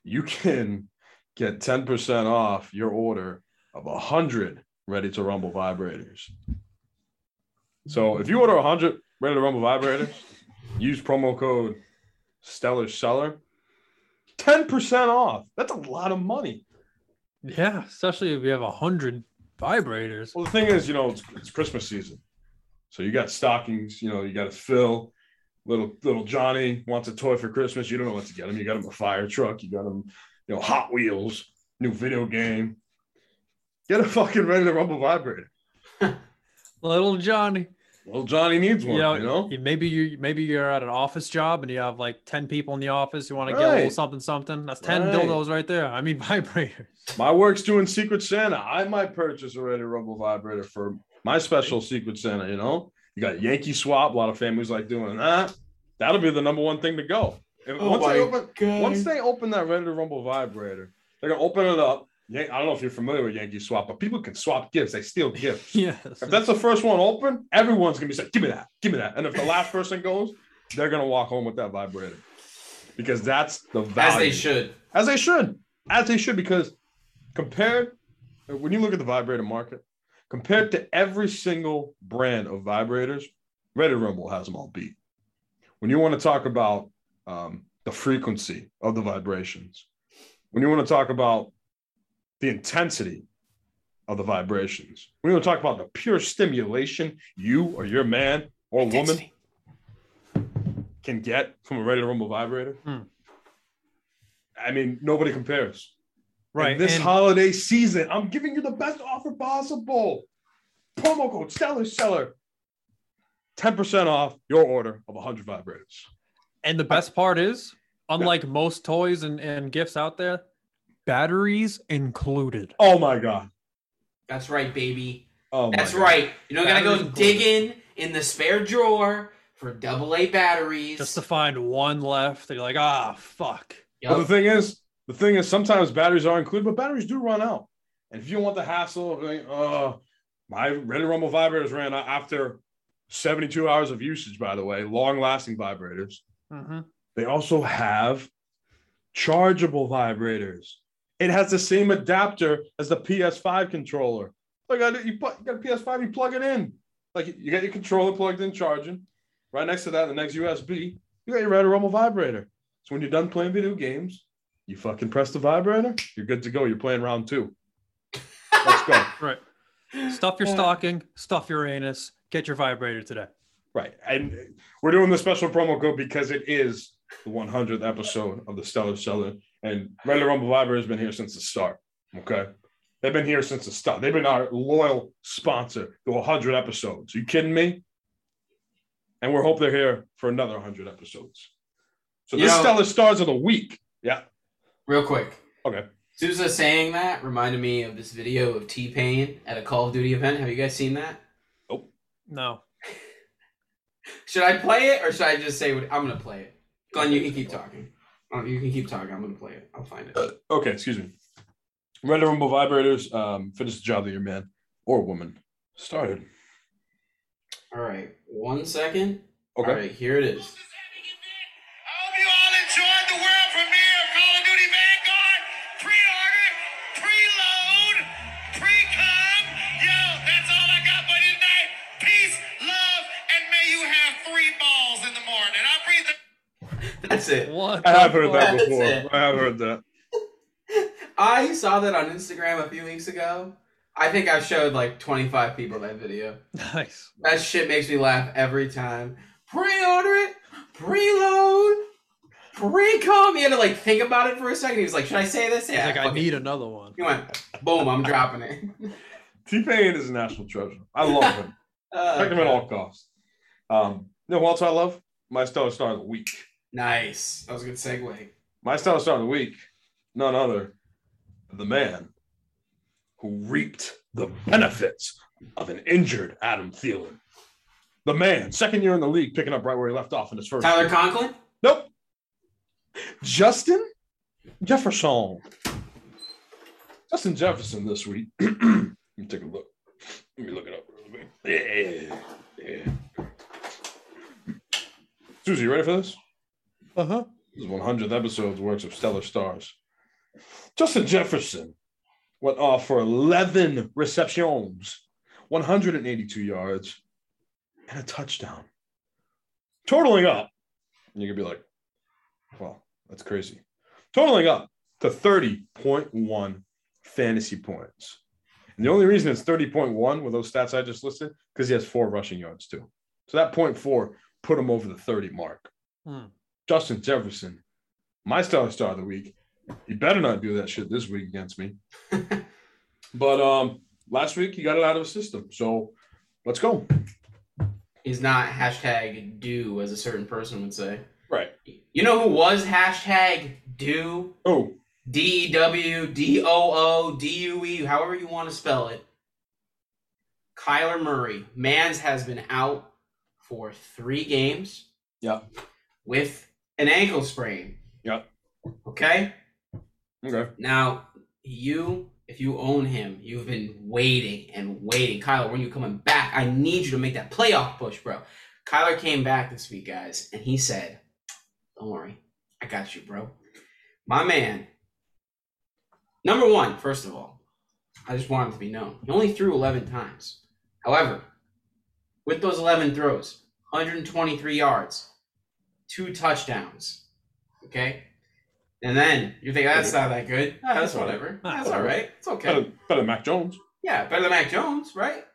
you can get 10% off your order of 100 Ready to Rumble vibrators. So if you order 100 Ready to Rumble vibrators, use promo code Stellar Seller, 10% off. That's a lot of money. Yeah, especially if you have a hundred vibrators. Well, the thing is, you know, it's, it's Christmas season, so you got stockings. You know, you got to fill. Little little Johnny wants a toy for Christmas. You don't know what to get him. You got him a fire truck. You got him, you know, Hot Wheels, new video game. Get a fucking ready to rumble vibrator. Little Johnny. Well, Johnny needs one. You know, You know, maybe you maybe you're at an office job and you have like ten people in the office. You want to get a little something something. That's ten Right. dildos right there. I mean vibrators. my work's doing Secret Santa. I might purchase a ready to rumble vibrator for my special Secret Santa. You know, you got Yankee swap. A lot of families like doing that. That'll be the number one thing to go. If- Oh once they open, God. once they open that ready to rumble vibrator, they're gonna open it up. Yan- I don't know if you're familiar with Yankee swap, but people can swap gifts. They steal gifts. Yes. If that's the first one open, everyone's gonna be saying, "Give me that, give me that." And if the last person goes, they're gonna walk home with that vibrator because that's the value. As they should. As they should. As they should, because compared, when you look at the vibrator market, compared to every single brand of vibrators, Ready to Rumble has them all beat. When you want to talk about um, the frequency of the vibrations, when you want to talk about the intensity of the vibrations, when you want to talk about the pure stimulation you or your man or woman can get from a Ready to Rumble vibrator, Hmm. I mean, nobody compares. Right. And this and- holiday season, I'm giving you the best offer possible. Promo code Stellar Seller. 10% off your order of 100 vibrators. And the best part is, unlike most toys and, and gifts out there, batteries included. Oh my God. That's right, baby. Oh That's God. right. You don't gotta go Batteries included. digging in the spare drawer for double A batteries. Just to find one left. They're like, ah, fuck. Yup. But the thing is, the thing is, sometimes batteries are included, but batteries do run out. And if you want the hassle like, uh, my Ready to Rumble vibrators ran out after 72 hours of usage, by the way, long lasting vibrators. Mhm. They also have chargeable vibrators. It has the same adapter as the PS5 controller. Like you, put, you got a PS5, you plug it in. Like you got your controller plugged in, charging. Right next to that, the next USB, you got your Red Rumble vibrator. So when you're done playing video games, you fucking press the vibrator, you're good to go. You're playing round two. Let's go. Right. Stuff your stocking, stuff your anus, get your vibrator today. Right. And we're doing the special promo code because it is the 100th episode of the Stellar Seller. And Red Rumble Viber has been here since the start. Okay. They've been here since the start. They've been our loyal sponsor to 100 episodes. Are you kidding me? And we hope they're here for another 100 episodes. So You this Stellar Stars of the Week. Yeah. Real quick. Okay. Souza saying that reminded me of this video of T Pain at a Call of Duty event. Have you guys seen that? Oh no. Should I play it or should I just say what I'm gonna play it? Glenn, you can keep talking. Oh, you can keep talking. I'm gonna play it. I'll find it. Okay. Excuse me. Red Rumble Vibrators. Um, finish the job that your man or woman started. All right, one second. Okay. All right, here it is. That's it. What? I have heard that before. it. I have heard that. I saw that on Instagram a few weeks ago. I think I've showed like 25 people that video. Nice. That shit makes me laugh every time. Pre-order it, preload, pre-com. He had to like think about it for a second. He was like, "Should I say this?" He's Yeah, like, I fuck it." need another one. He went, "Boom! I'm dropping it." T Pain is a national treasure. I love him. Uh, Protect him at all costs. Um, you know who else I love? My stellar star of the week. Nice. That was a good segue. My stellar star of the week, none other than the man who reaped the benefits of an injured Adam Thielen. The man, second year in the league, picking up right where he left off in his first. Tyler year. Conklin. Nope. Justin Jefferson. Justin Jefferson this week. Let me take a look. Let me look it up real quick. Yeah. Yeah. Susie, you ready for this? Uh huh. This is 100th episode's Works of Stellar Stars. Justin Jefferson went off for 11 receptions, 182 yards, and a touchdown. Totaling up, and you could be like, well, that's crazy. Totaling up to 30.1 fantasy points. And the only reason it's 30.1 with those stats I just listed, because he has four rushing yards too. So that point four put him over the 30 mark. Hmm. Justin Jefferson, my stellar star of the week. He better not do that shit this week against me. but um last week he got it out of his system. So let's go. He's not hashtag do as a certain person would say. Right. You know who was hashtag do? Oh, D W D O O D U E, however you want to spell it. Kyler Murray. Mans has been out for three games yeah. with an ankle sprain. Yeah. Okay? Okay. Now, you, if you own him, you've been waiting and waiting. Kyler, when you coming back? I need you to make that playoff push, bro. Kyler came back this week, guys, and he said, Don't worry, I got you, bro. My man, number one, first of all, I just want him to be known. He only threw 11 times. However, with those 11 throws, 123 yards, two touchdowns. Okay? And then you think that's not that good. Ah, that's whatever. That's all right. It's okay. Better, better than Mac Jones. Yeah, better than Mac Jones, right?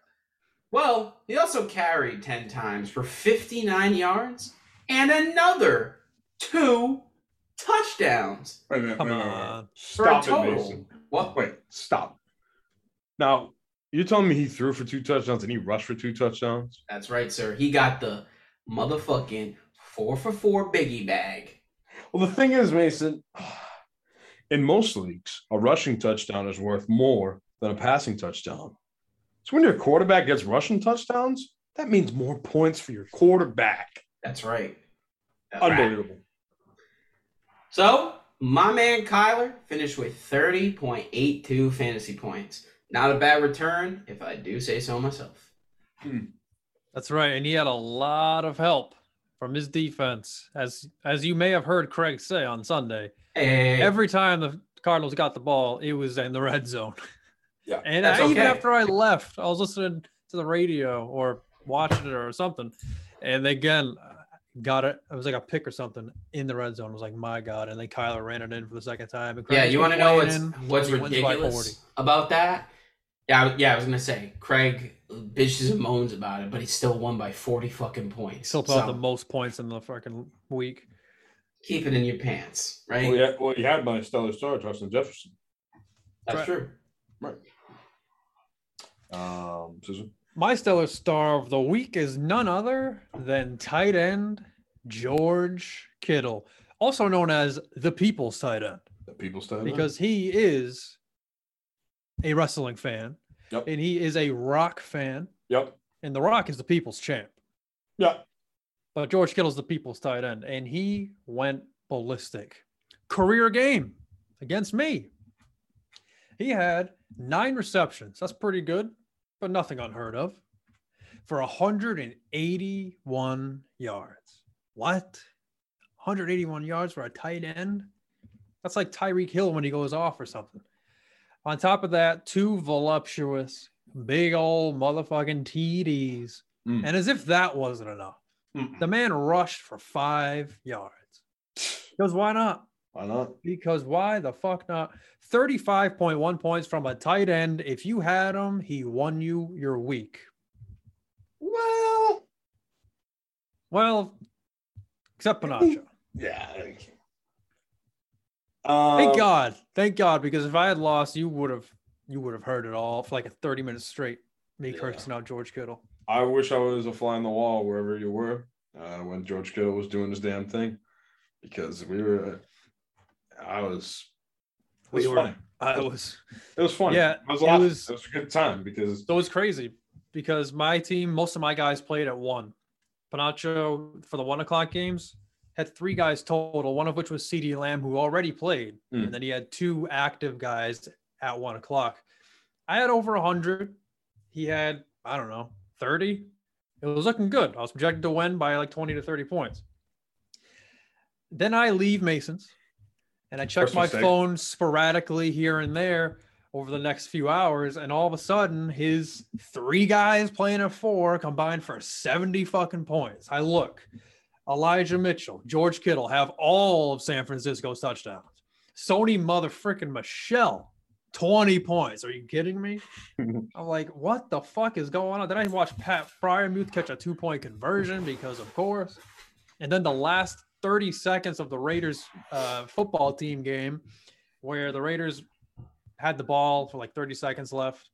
Well, he also carried 10 times for 59 yards and another two touchdowns. Wait a minute, Come wait a minute, wait a on. minute. For a Stop it. Mason. What? Wait, stop. Now, you're telling me he threw for two touchdowns and he rushed for two touchdowns? That's right, sir. He got the motherfucking four for four biggie bag. Well, the thing is, Mason, in most leagues, a rushing touchdown is worth more than a passing touchdown. So when your quarterback gets rushing touchdowns, that means more points for your quarterback. That's right. That's right. Unbelievable. So, my man Kyler finished with 30.82 fantasy points. Not a bad return, if I do say so myself. Hmm. That's right, and he had a lot of help from his defense, as as you may have heard Craig say on Sunday. Hey, Every time the Cardinals got the ball, it was in the red zone. Yeah, and I, even after I left, I was listening to the radio or watching it or something, and again got it. It was like a pick or something in the red zone. I was like, my God! And then Kyler ran it in for the second time. Yeah, you want to know what's what's he wins by 40. ridiculous about that? Yeah, I- yeah, I was gonna say Craig bitches and moans about it, but he still won by forty fucking points. Still put out So, the most points in the fucking week. keep it in your pants, right? Well, yeah, well, you had my stellar star, Justin Jefferson. That's Right. true. Right. Um, Susan? My stellar star of the week is none other than tight end George Kittle, also known as the People's tight end, The people stand because he is a wrestling fan Yep. and he is a rock fan, Yep. and The Rock is the People's champ. Yep. But George Kittle's the People's tight end, and he went ballistic. Career game against me. He had nine receptions. That's pretty good, but nothing unheard of. For 181 yards. What? 181 yards for a tight end? That's like Tyreek Hill when he goes off or something. On top of that, two voluptuous, big old motherfucking TDs. Mm. And as if that wasn't enough, Mm. the man rushed for five yards. Because why not? Why not? Because why the fuck not? 35.1 points from a tight end. If you had him, he won you your week. Well, Well, except Panacho. Yeah. Thank Um, God, thank God, because if I had lost, you would have you would have heard it all for like a thirty minutes straight. Me Yeah. cursing out George Kittle. I wish I was a fly on the wall wherever you were uh, when George Kittle was doing his damn thing, because we were. I was. It was We were-. I was It was funny. Yeah, it was, it was- it was a good time because it was crazy because my team, most of my guys played at one. Panacho for the one o'clock games had three guys total, one of which was CeeDee Lamb, who already played, Mm. and then he had two active guys at one o'clock. I had over hundred. He had I don't know thirty. It was looking good. I was projected to win by like twenty to thirty points. Then I leave Masons, and I check First my mistake. phone sporadically here and there over the next few hours, and all of a sudden, his three guys playing a four combined for 70 fucking points. I look, Elijah Mitchell, George Kittle have all of San Francisco's touchdowns. Sony motherfucking Michel, 20 points. Are you kidding me? I'm like, what the fuck is going on? Then I watch Pat Freiermuth catch a two point conversion because, of course. And then the last 30 seconds of the Raiders uh, football team game, where the Raiders had the ball for like 30 seconds left.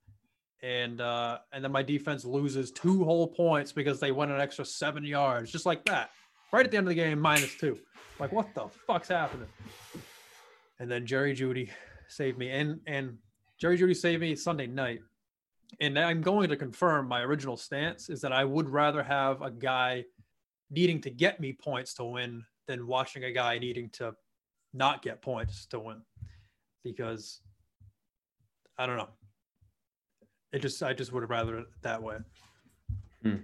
And uh, and then my defense loses two whole points because they went an extra seven yards, just like that. Right at the end of the game, minus two. Like, what the fuck's happening? And then Jerry Jeudy saved me. And and Jerry Jeudy saved me Sunday night. And I'm going to confirm my original stance is that I would rather have a guy needing to get me points to win than watching a guy needing to not get points to win. Because I don't know. It just I just would have rather it that way. Hmm.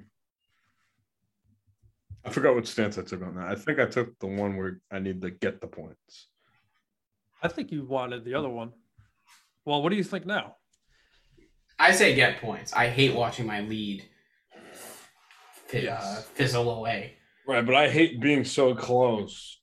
I forgot what stance I took on that. I think I took the one where I need to get the points. I think you wanted the other one. Well, what do you think now? I say get points. I hate watching my lead fi- uh, Yes. fizzle away. Right, but I hate being so close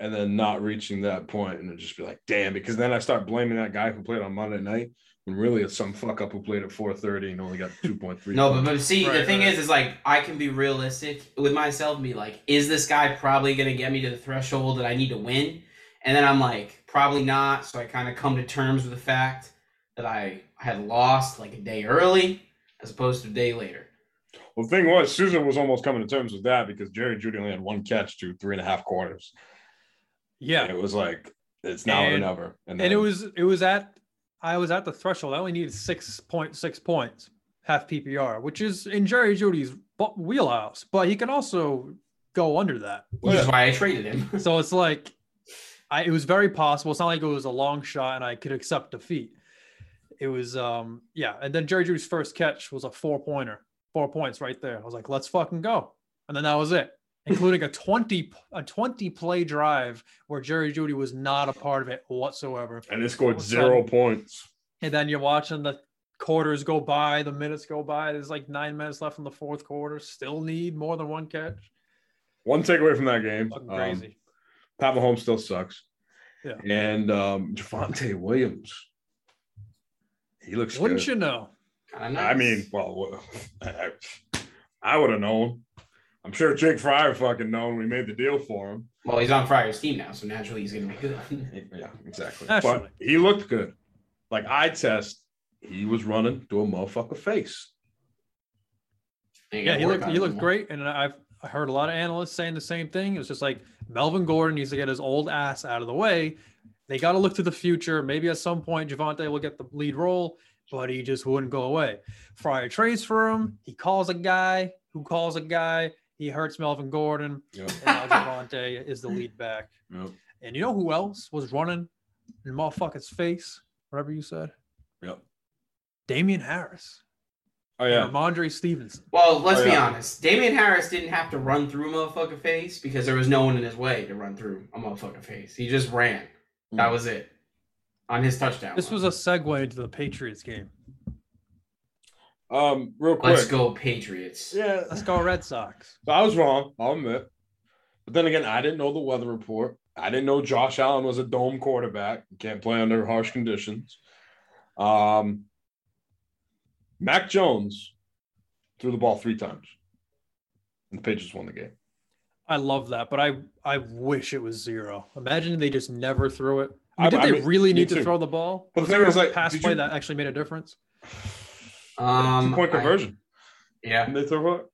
and then not reaching that point and then just be like, damn, because then I start blaming that guy who played on Monday night when really it's some fuck up who played at 4:30 and only got 2.3. No, but, but see, the thing right. is, is like I can be realistic with myself and be like, is this guy probably going to get me to the threshold that I need to win? And then I'm like, probably not. So I kind of come to terms with the fact that I had lost like a day early as opposed to a day later. Well, the thing was, Susan was almost coming to terms with that because Jerry Jeudy only had one catch to three and a half quarters. Yeah. And it was like, it's now or And- never. and then- it was it was at I was at the threshold. I only needed six point six points, half PPR, which is in Jerry Jeudy's wheelhouse. But he can also go under that. Which is why I traded him. So it's like, I it was very possible. It's not like it was a long shot and I could accept defeat. It was um yeah, and then Jerry Jeudy's first catch was a four pointer, four points right there. I was like, let's fucking go, and then that was it, including a twenty a twenty play drive where Jerry Jeudy was not a part of it whatsoever. and they scored all of a zero sudden- points. And then you're watching the quarters go by, the minutes go by. There's like nine minutes left in the fourth quarter. Still need more than one catch. One takeaway from that game. Fucking um, crazy. Pat Mahomes still sucks. Yeah. And um, Javonte Williams, he looks Wouldn't good. you know? Kinda I mean, well, I, I would have known. I'm sure Jake Fryer fucking known we made the deal for him. well, he's on Fryer's team now, so naturally he's going to be good. Yeah, exactly. Naturally. But he looked good. Like I test, he was running to a motherfucker face. Yeah, he looked he looked more. great, and I've I heard a lot of analysts saying the same thing. It was just like Melvin Gordon needs to get his old ass out of the way. They got to look to the future. Maybe at some point Javonte will get the lead role, but he just wouldn't go away. Fryer trades for him. He calls a guy who calls a guy. He hurts Melvin Gordon, Yep. and now Javonte is the lead back. Yep. And you know who else was running in motherfucker's face? Whatever you said, Yep. Damien Harris. Oh and yeah. Rhamondre Stevenson. Well, let's Oh, be yeah. honest. Damien Harris didn't have to run through a motherfucking face because there was no one in his way to run through a motherfucking face. He just ran. That mm. was it. On his touchdown. This run. was a segue into the Patriots game. Um, real quick. Let's go Patriots. Yeah. Let's go Red Sox. So I was wrong. I'll admit. But then again, I didn't know the weather report. I didn't know Josh Allen was a dome quarterback. Can't play under harsh conditions. Um, Mac Jones threw the ball three times, and the Patriots won the game. I love that, but I I wish it was zero. Imagine they just never threw it. I I- did I they mean, really me need to throw the ball? But the Was thing there is, a like, pass play you- that actually made a difference. Um, Two point I- conversion. yeah. Didn't they throw it?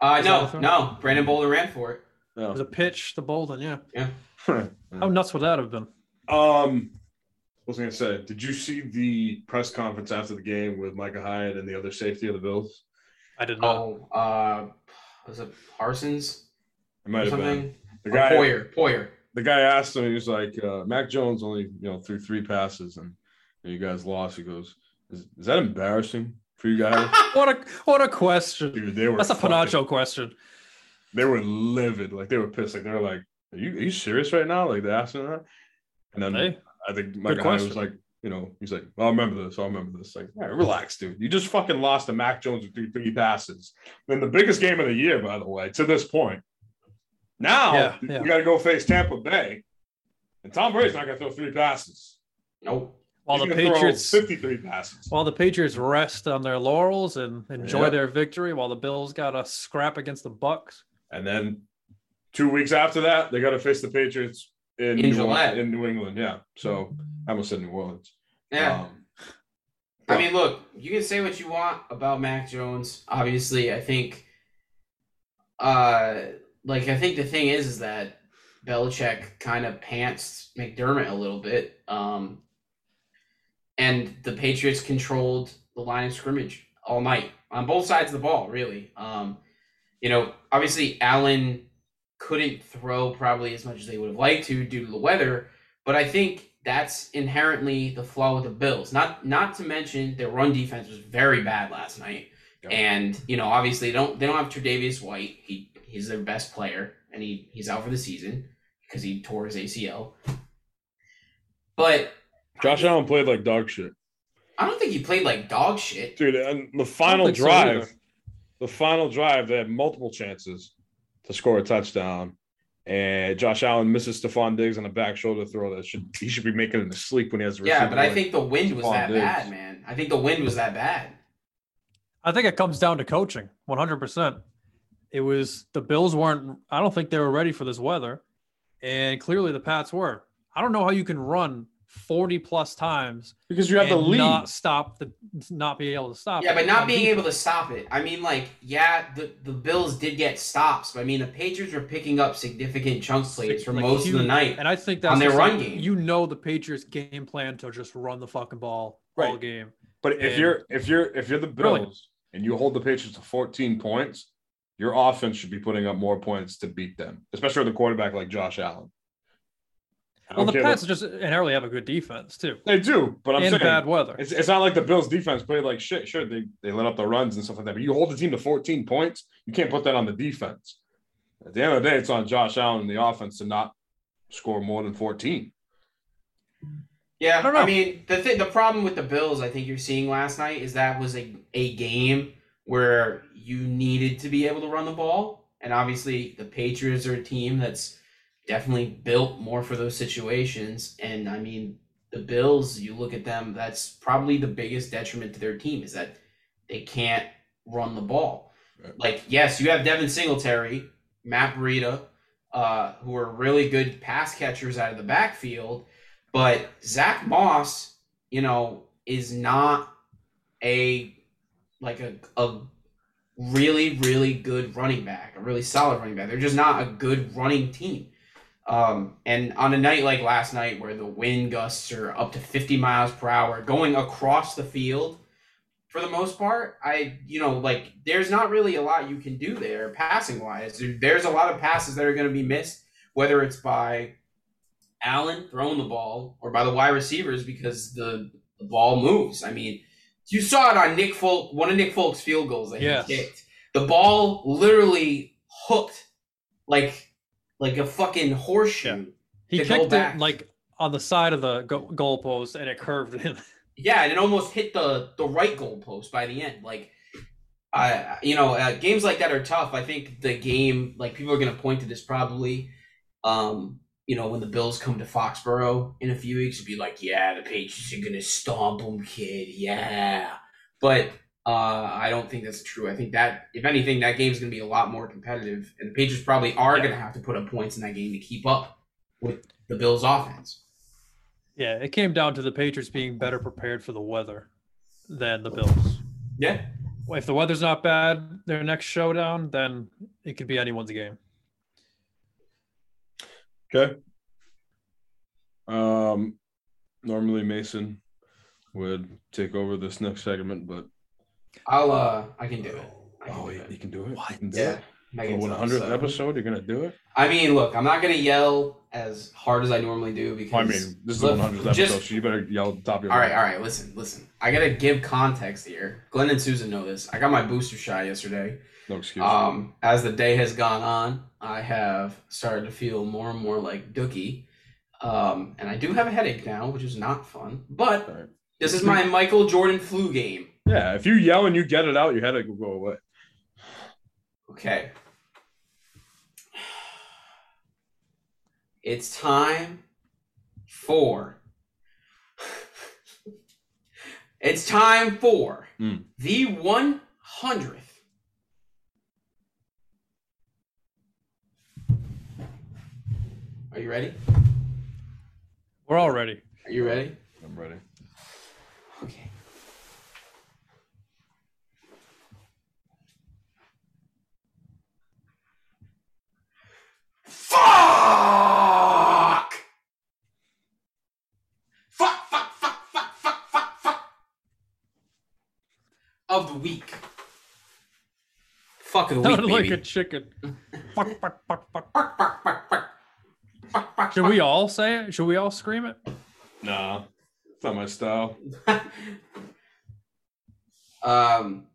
Uh, no, no. Brandon Bolden ran for it. It was a pitch to Bolden, yeah. Yeah. How nuts would that have been? Um, what was I gonna say? Did you see the press conference after the game with Micah Hyde and the other safety of the Bills? I did not. Oh, uh, was it Parsons It or might have been something? the guy. Poyer. Poyer. The guy asked him. He was like, uh, "Mac Jones only, you know, threw three passes, and you guys lost." He goes, "Is, is that embarrassing for you guys?" What a what a question. Dude, they were. That's a fucking- Panacho question. They were livid. Like they were pissed. Like they were like, "Are you, are you serious right now?" Like they asked him that, and then Hey, I think Micah Hyde was like, you know, he's like, "I'll remember this. I'll remember this." Like, all right, relax, dude. You just fucking lost to Mac Jones with three, three passes. Then the biggest game of the year, by the way, to this point. Now Yeah, yeah. we got to go face Tampa Bay, and Tom Brady's not gonna throw three passes. Nope. While the Patriots fifty-three passes. while the Patriots rest on their laurels and enjoy Yeah. their victory, while the Bills got a scrap against the Bucs. And then two weeks after that, they got to face the Patriots in, In New, Gillette. in New England. Yeah. So I almost said New Orleans. Yeah. Um, I mean, look, you can say what you want about Mac Jones. Obviously, I think, uh, like I think the thing is, is that Belichick kind of pants McDermott a little bit, um, and the Patriots controlled the line of scrimmage all night on both sides of the ball. Really, um, you know, obviously Allen couldn't throw probably as much as they would have liked to due to the weather, but I think that's inherently the flaw with the Bills. Not not to mention their run defense was very bad last night. Yeah. And, you know, obviously they don't they don't have Tre'Davious White. He he's their best player and he, he's out for the season because he tore his ACL. But Josh Allen played like dog shit, I don't think he played like dog shit. dude. And the final think so drive, the final drive, they had multiple chances to score a touchdown. And Josh Allen misses Stefon Diggs on a back shoulder throw that should he should be making in his sleep when he has a Yeah, but I like- think the wind was Stefon that Diggs. bad, man. I think the wind was that bad. I think it comes down to coaching 100%. It was the Bills weren't, I don't think they were ready for this weather. And clearly the Pats were. I don't know how you can run 40 plus times because you have the lead. not stop the, not be able to stop. Yeah, it but not being able to stop it. I mean, like, yeah, the, the Bills did get stops, but I mean, the Patriots were picking up significant chunk plays for Like, most of the night. And I think that's on their run like, game. You know the Patriots game plan to just run the fucking ball all Right. game. But if you're if you're if you're the Bills Brilliant. and you hold the Patriots to 14 points, your offense should be putting up more points to beat them, especially with a quarterback like Josh Allen. I Well, the Pats just inherently have a good defense too. they do, but I'm in saying bad weather. it's, it's not like the Bills defense played like shit. Sure, they, they let up the runs and stuff like that, but you hold the team to 14 points, you can't put that on the defense. At the end of the day, it's on Josh Allen and the offense to not score more than 14. Yeah, I don't I, mean the th- the problem with the Bills, I think you're seeing last night is that was a a game where you needed to be able to run the ball, and obviously the Patriots are a team that's definitely built more for those situations. And I mean the Bills, you look at them, that's probably the biggest detriment to their team is that they can't run the ball. Right. Like yes, you have Devin Singletary, Matt Breida, uh, who are really good pass catchers out of the backfield. But Zach Moss, you know, is not a like a a really really good running back, a really solid running back. They're just not a good running team. Um, and on a night like last night, where the wind gusts are up to 50 miles per hour, going across the field, for the most part, I you know like there's not really a lot you can do there passing wise. There's a lot of passes that are going to be missed, whether it's by Allen throwing the ball or by the wide receivers because the, the ball moves. I mean, you saw it on Nick Folk, one of Nick Folk's field goals that Yes. he kicked. The ball literally hooked like like a fucking horseshoe. He kicked it like on the side of the go- goalpost and it curved in. Yeah, and it almost hit the the right goalpost by the end. Like, I you know uh, games like that are tough. I think the game like people are going to point to this probably. Um, you know when the Bills come to Foxborough in a few weeks, it'd be like, yeah, the Patriots are going to stomp them, kid. Yeah, but Uh, I don't think that's true. I think that if anything, that game's going to be a lot more competitive, and the Patriots probably are going to have to put up points in that game to keep up with the Bills' offense. Yeah, it came down to the Patriots being better prepared for the weather than the Bills. Yeah. If the weather's not bad, their next showdown, then it could be anyone's game. Okay. Um, normally Mason would take over this next segment, but I'll uh, I can do it. Can oh, do you, it. you can do it. What? You can do Yeah. it. For Megan's hundredth so- episode, you're gonna do it. I mean, look, I'm not going to yell as hard as I normally do because. I mean, this is the Look, one hundredth just- episode, so you better yell at the top of your All right, lungs. all right. Listen, listen. I gotta give context here. Glenn and Susan know this. I got my booster shot yesterday. No excuse. Um, as the day has gone on, I have started to feel more and more like Dookie. Um, and I do have a headache now, which is not fun. But All right. this is my Michael Jordan flu game. Yeah, if you yell and you get it out, your headache will go away. Okay. It's time for. it's time for Mm. the 100th. Are you ready? We're all ready. Are you ready? I'm ready. Okay. Fuck! Fuck, fuck, fuck, fuck, fuck, fuck, fuck. Of the week. Fuck of the week, Sounded like baby. a chicken. fuck, fuck, fuck, fuck. Fuck, fuck, fuck, fuck. Fuck, fuck, Should we all say it? Should we all scream it? Nah, it's not my style. um,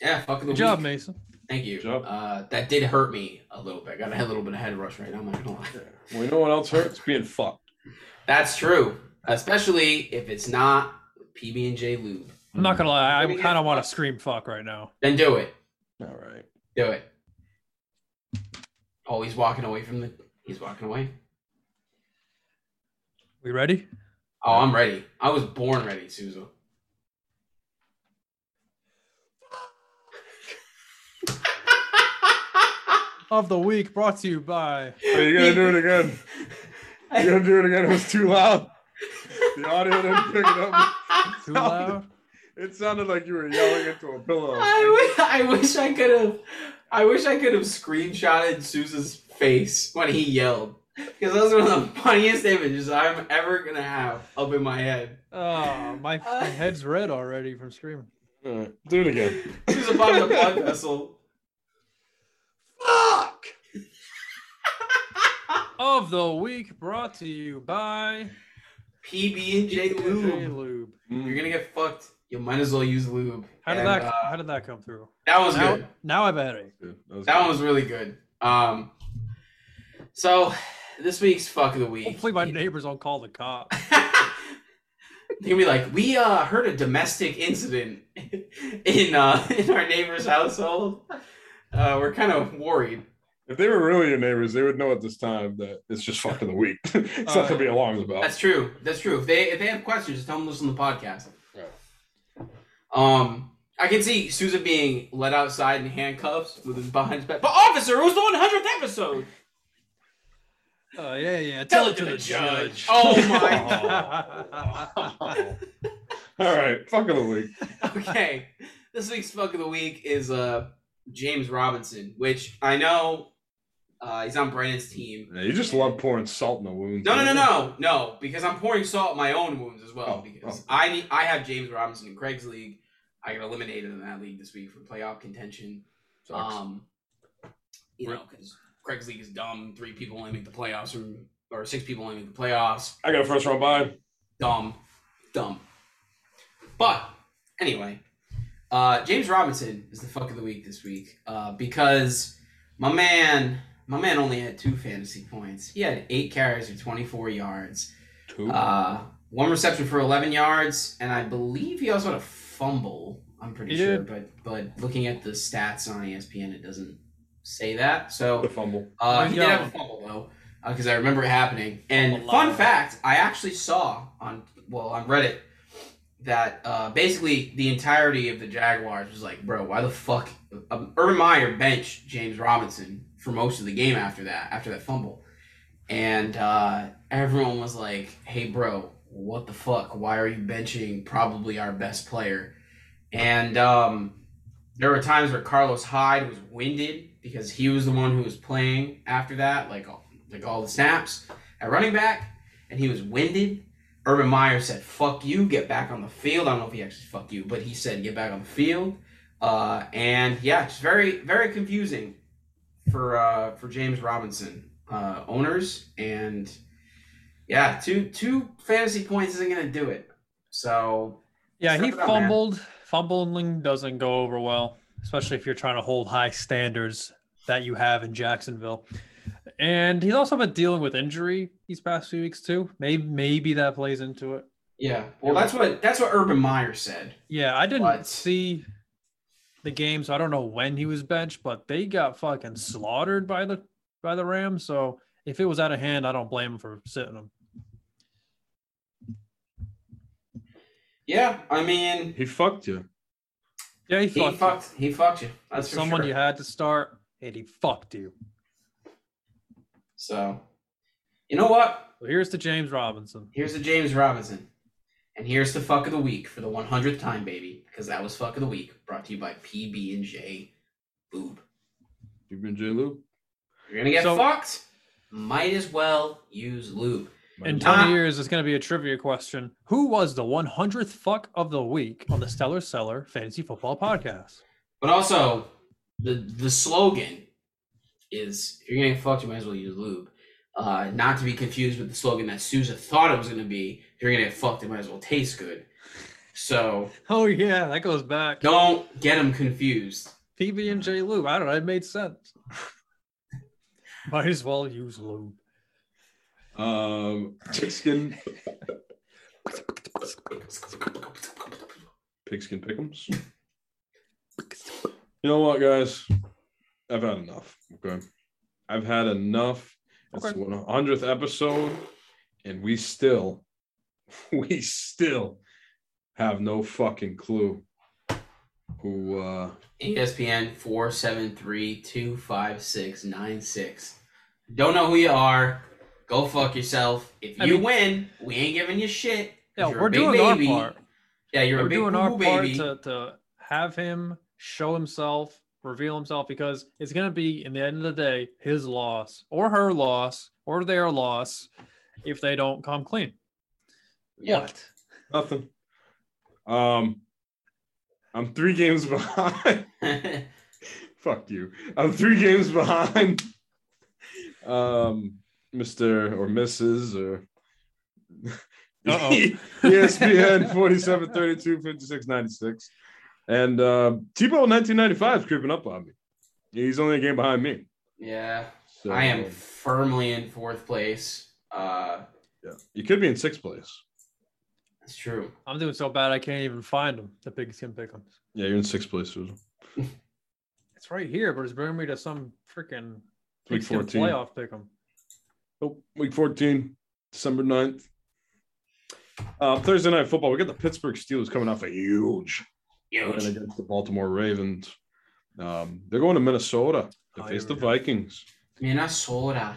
yeah, fuck of the Good job. Mason. Thank you. Job. Uh, that did hurt me a little bit. I got a little bit of head rush right now. I'm not gonna lie. Well, you know what else hurts? Being fucked. That's true, especially if it's not PB and J lube. I'm not gonna lie. I kind of want to scream fuck right now. Then do it. All right. Do it. Oh, he's walking away from the. He's walking away. We ready? Oh, I'm ready. I was born ready, Susan. Of the week, brought to you by. Are you gonna do it again. You gonna do it again. It was too loud. The audio didn't pick it up. Too loud. It sounded like you were yelling into a pillow. I, w- I wish I could have. I wish I could have screenshotted Souza's face when he yelled. Because that was one of the funniest images I'm ever gonna have up in my head. Oh, my, my head's red already from screaming. All right, do it again. Souza popped a blood vessel. Fuck! Of the week, brought to you by PB and J J lube. Lube. You're gonna get fucked. You might as well use lube. How did And, that? uh, how did that come through? that was now, good. Now I have a headache. That was That one was really good. Um. So this week's fuck of the week. Hopefully, my neighbors don't call the cop. They're gonna be like, we uh heard a domestic incident in uh in our neighbor's household. Uh, we're kind of worried. If they were really your neighbors, they would know at this time that it's just fucking the week. it's Uh, not to be alarmed about. That's true. That's true. If they if they have questions, just tell them to listen to the podcast. Right. Um, I can see Susan being led outside in handcuffs with his behind his back. But officer, it was the one hundredth episode. Oh yeah, yeah. Tell Tell, it it to to the the judge. judge. Oh my god. All right, fuck of the week. okay. This week's fuck of the week is uh James Robinson, which I know uh, he's on Brandon's team. Yeah, you just love pouring salt in the wounds. No, no, no, no, no, because I'm pouring salt in my own wounds as well. Oh, because oh. I need, I have James Robinson in Craig's league. I got eliminated in that league this week for playoff contention. Sucks. Um, you know, because Craig's league is dumb. Three people only make the playoffs, or, or six people only make the playoffs. I got a first round bye. Dumb, dumb. But anyway, uh, James Robinson is the fuck of the week this week uh, because my man, my man only had two fantasy points. He had eight carries for 24 yards, Two. uh, one reception for 11 yards, and I believe he also had a fumble. I'm pretty He sure, did. but but looking at the stats on ESPN, it doesn't say that. So the fumble. uh, Where's he did have a fumble though, because I remember it happening. And fun fact, I actually saw on well on Reddit that uh, basically the entirety of the Jaguars was like, bro, why the fuck? Um, Urban Meyer benched James Robinson for most of the game after that, after that fumble, and uh, everyone was like, hey, bro, what the fuck? Why are you benching probably our best player? And um, there were times where Carlos Hyde was winded because he was the one who was playing after that, like all, like all the snaps at running back, and he was winded. Urban Meyer said, "Fuck you, get back on the field." I don't know if he actually "fuck you," but he said, "Get back on the field." Uh, and yeah, it's very very confusing for uh, for James Robinson uh, owners, and yeah, two two fantasy points isn't gonna do it. So Yeah, he Suck it up, man. fumbled. Fumbling doesn't go over well, especially if you're trying to hold high standards that you have in Jacksonville. And he's also been dealing with injury these past few weeks too. Maybe maybe that plays into it. yeah, well that's what that's what Urban Meyer said. Yeah, I didn't But- see the game, so I don't know when he was benched, but they got fucking slaughtered by the by the Rams. So if it was out of hand, I don't blame him for sitting him. Yeah, I mean, He fucked you. Yeah, he he fucked. you. he fucked you. That's for someone sure. you had to start, and he fucked you. So, you know what? So here's to James Robinson. Here's the James Robinson. And here's the fuck of the week for the 100th time, baby, because that was fuck of the week, brought to you by PB and J Boob. You've been J Lou. You're gonna get So- fucked. Might as well use lube. In Ah. 20 years, it's going to be a trivia question. Who was the 100th fuck of the week on the Stellar Seller Fantasy Football Podcast? But also, the the slogan is if you're gonna get fucked, you might as well use lube. Uh, not to be confused with the slogan that Souza thought it was gonna be. If you're gonna get fucked, it might as well taste good. So Oh, yeah, that goes back. don't get them confused. PB and J Lube. I don't know. It made sense. Might as well use lube. Um, pigskin, pigskin pickums. You know what, guys? I've had enough. Okay, I've had enough. It's Okay. the 100th episode, and we still, we still have no fucking clue who. uh ESPN four seven three two five six nine six. Don't know who you are. Go fuck yourself. If I you mean- win, we ain't giving you shit. Yeah, you're we're big doing our part. Yeah, you're We're a big doing our boo part baby. to, to have him show himself, reveal himself, because it's going to be, in the end of the day, his loss or her loss or their loss if they don't come clean. Yeah. Nothing. Um, I'm three games behind. Fuck you. I'm three games behind. Um, Mr. or Mrs. or Uh-oh. ESPN 47 32 56 96. And uh, Tebow 1995 is creeping up on me. He's only a game behind me. yeah, So, I am firmly in fourth place. Uh, Yeah. You could be in sixth place. that's true. I'm doing so bad I can't even find him. The big skin pickums. Yeah, you're in sixth place, Susan. It's right here, but it's bringing me to some freaking Week 14. playoff pick'em. Oh, week 14, December 9th. Uh, Thursday night football. We got the Pittsburgh Steelers coming off a huge Huge. against the Baltimore Ravens. Um, they're going to Minnesota to Oh, face the. Vikings. Minnesota.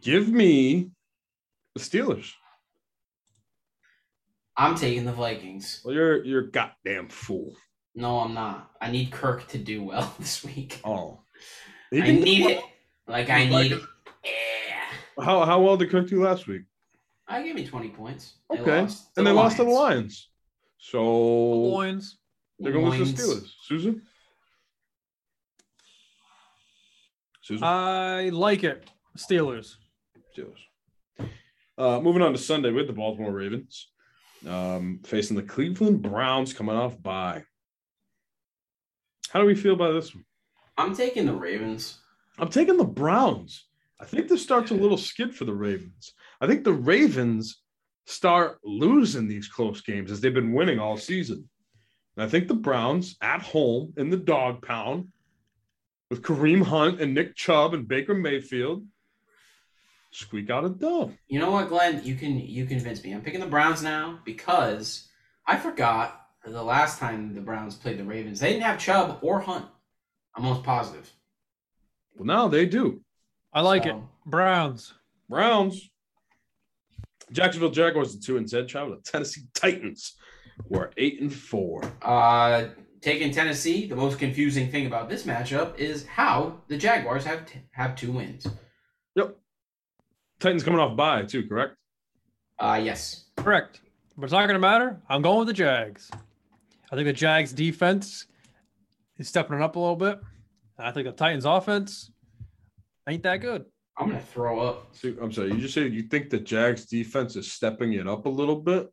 Give me the Steelers. I'm taking the Vikings. Well, you're you're a goddamn fool. No, I'm not. I need Kirk to do well this week. Oh, I need it. Like I need. like Yeah. How how well did Kirk do last week? I gave me 20 points. They Okay, lost and they the lost to the Lions. Lions. So Loins. they're going to lose the Steelers. Susan. Susan. I like it. Steelers. Steelers. Uh, moving on to Sunday with the Baltimore Ravens um, facing the Cleveland Browns coming off by. How do we feel about this one? I'm taking the Ravens. I'm taking the Browns. I think this starts a little skid for the Ravens. I think the Ravens start losing these close games as they've been winning all season. And I think the Browns at home in the dog pound with Kareem Hunt and Nick Chubb and Baker Mayfield. squeak out a dub. You know what, Glenn? You can you convince me. I'm picking the Browns now because I forgot the last time the Browns played the Ravens, they didn't have Chubb or Hunt. I'm almost positive. Well, now they do. I like it. Browns. Browns. Jacksonville Jaguars at two and ten travel to Tennessee Titans, who are eight and four. Uh, taking Tennessee, the most confusing thing about this matchup is how the Jaguars have t- have two wins. Yep. Titans coming off bye too, correct? Uh, yes. Correct. But it's not going to matter. I'm going with the Jags. I think the Jags defense is stepping it up a little bit. I think the Titans offense ain't that good. I'm gonna throw up. So, I'm sorry, you just said you think the Jags defense is stepping it up a little bit.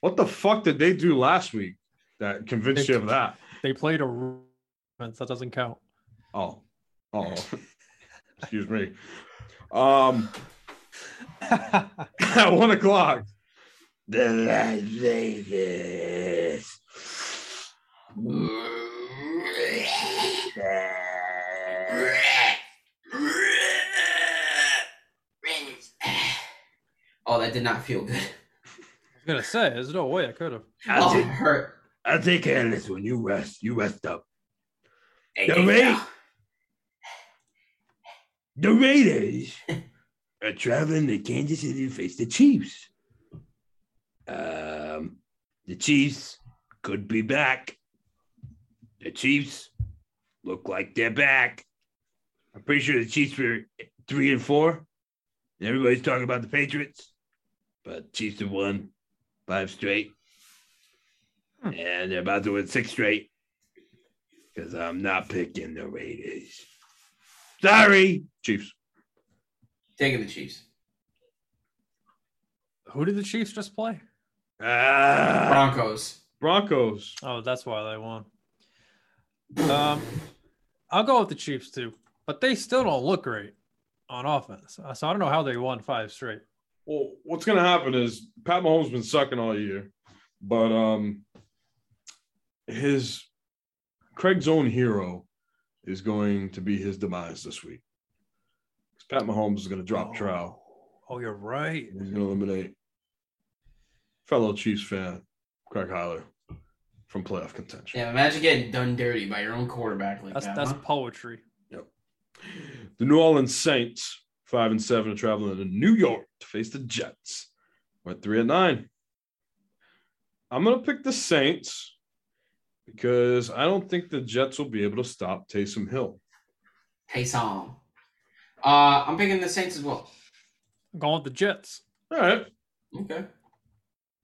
What the fuck did they do last week that convinced you of that? They played a defense. That doesn't count. Oh, oh, excuse me. Um, at one o'clock, the Las Vegas. Oh, that did not feel good. I was going to say, there's no way I could have. Oh, it hurt. I'll take care of this when you rest. You rest up. Hey, The, hey, Ra- the Raiders are traveling to Kansas City to face the Chiefs. Um, the Chiefs could be back. The Chiefs look like they're back. I'm pretty sure the Chiefs were three and four. And everybody's talking about the Patriots, but Chiefs have won five straight, and they're about to win six straight because I'm not picking the Raiders. Sorry, Chiefs. Taking the Chiefs. Who did the Chiefs just play? Ah, Broncos. Broncos. Oh, that's why they won. Um, I'll go with the Chiefs too, but they still don't look great on offense. Uh, So I don't know how they won five straight. Well, what's going to happen is Pat Mahomes has been sucking all year, but um, his Craig's own hero is going to be his demise this week. 'Cause Pat Mahomes is going to drop trow. Oh, you're right. He's going to eliminate fellow Chiefs fan Craig Hyler from playoff contention. Yeah, imagine getting done dirty by your own quarterback like That's that. that's huh? poetry. The New Orleans Saints, five and seven, are traveling to New York to face the Jets. We're at three and nine. I'm gonna pick the Saints because I don't think the Jets will be able to stop Taysom Hill. Taysom. Uh, I'm picking the Saints as well. I'm going with the Jets. All right. Okay.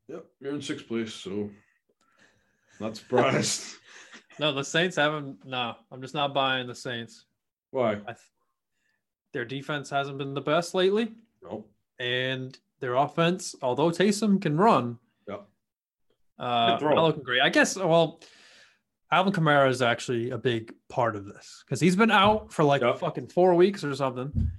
Yep, you're in sixth place, so not surprised. No, the Saints haven't. No, I'm just not buying the Saints. Why? I th- their defense hasn't been the best lately, Nope. and their offense, although Taysom can run, Yep. uh, Can throw. not looking great. I guess. Well, Alvin Kamara is actually a big part of this because he's been out for like Yep. fucking four weeks or something.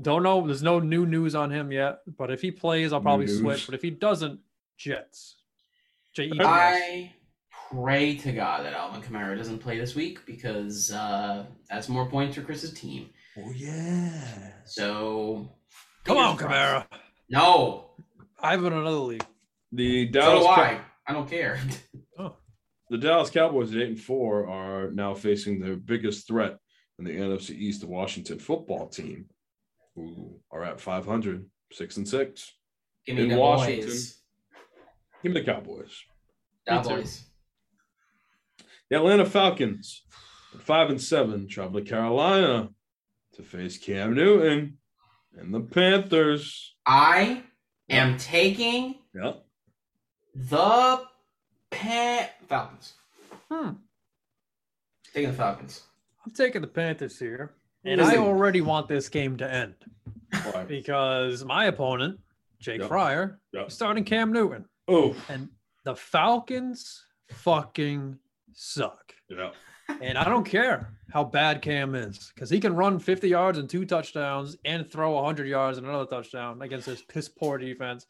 Don't know. There's no new news on him yet, but if he plays, I'll probably news. switch. But if he doesn't, Jets. J E. I pray to God that Alvin Kamara doesn't play this week because uh, that's more points for Chris's team. Oh yeah. So Come on, fingers crossed. Kamara. No, I'm in another league. The so Dallas do Cow- I. I don't care. Oh, the Dallas Cowboys at eight and four are now facing their biggest threat in the NFC East, the Washington football team, who are at 500, six and six. Give me In the Washington. boys. Give me the Cowboys. The Me too. boys. The Atlanta Falcons, at five and seven, travel to Carolina to face Cam Newton and the Panthers. I am taking Yeah. the Pan- Falcons. Hmm. Taking the Falcons. I'm taking the Panthers here, and Listen. I already want this game to end Why? because my opponent, Jake Yep. Fryer, Yep. is starting Cam Newton, Oh, and the Falcons fucking suck. yeah. And I don't care how bad Cam is because he can run 50 yards and two touchdowns and throw 100 yards and another touchdown against this piss poor defense.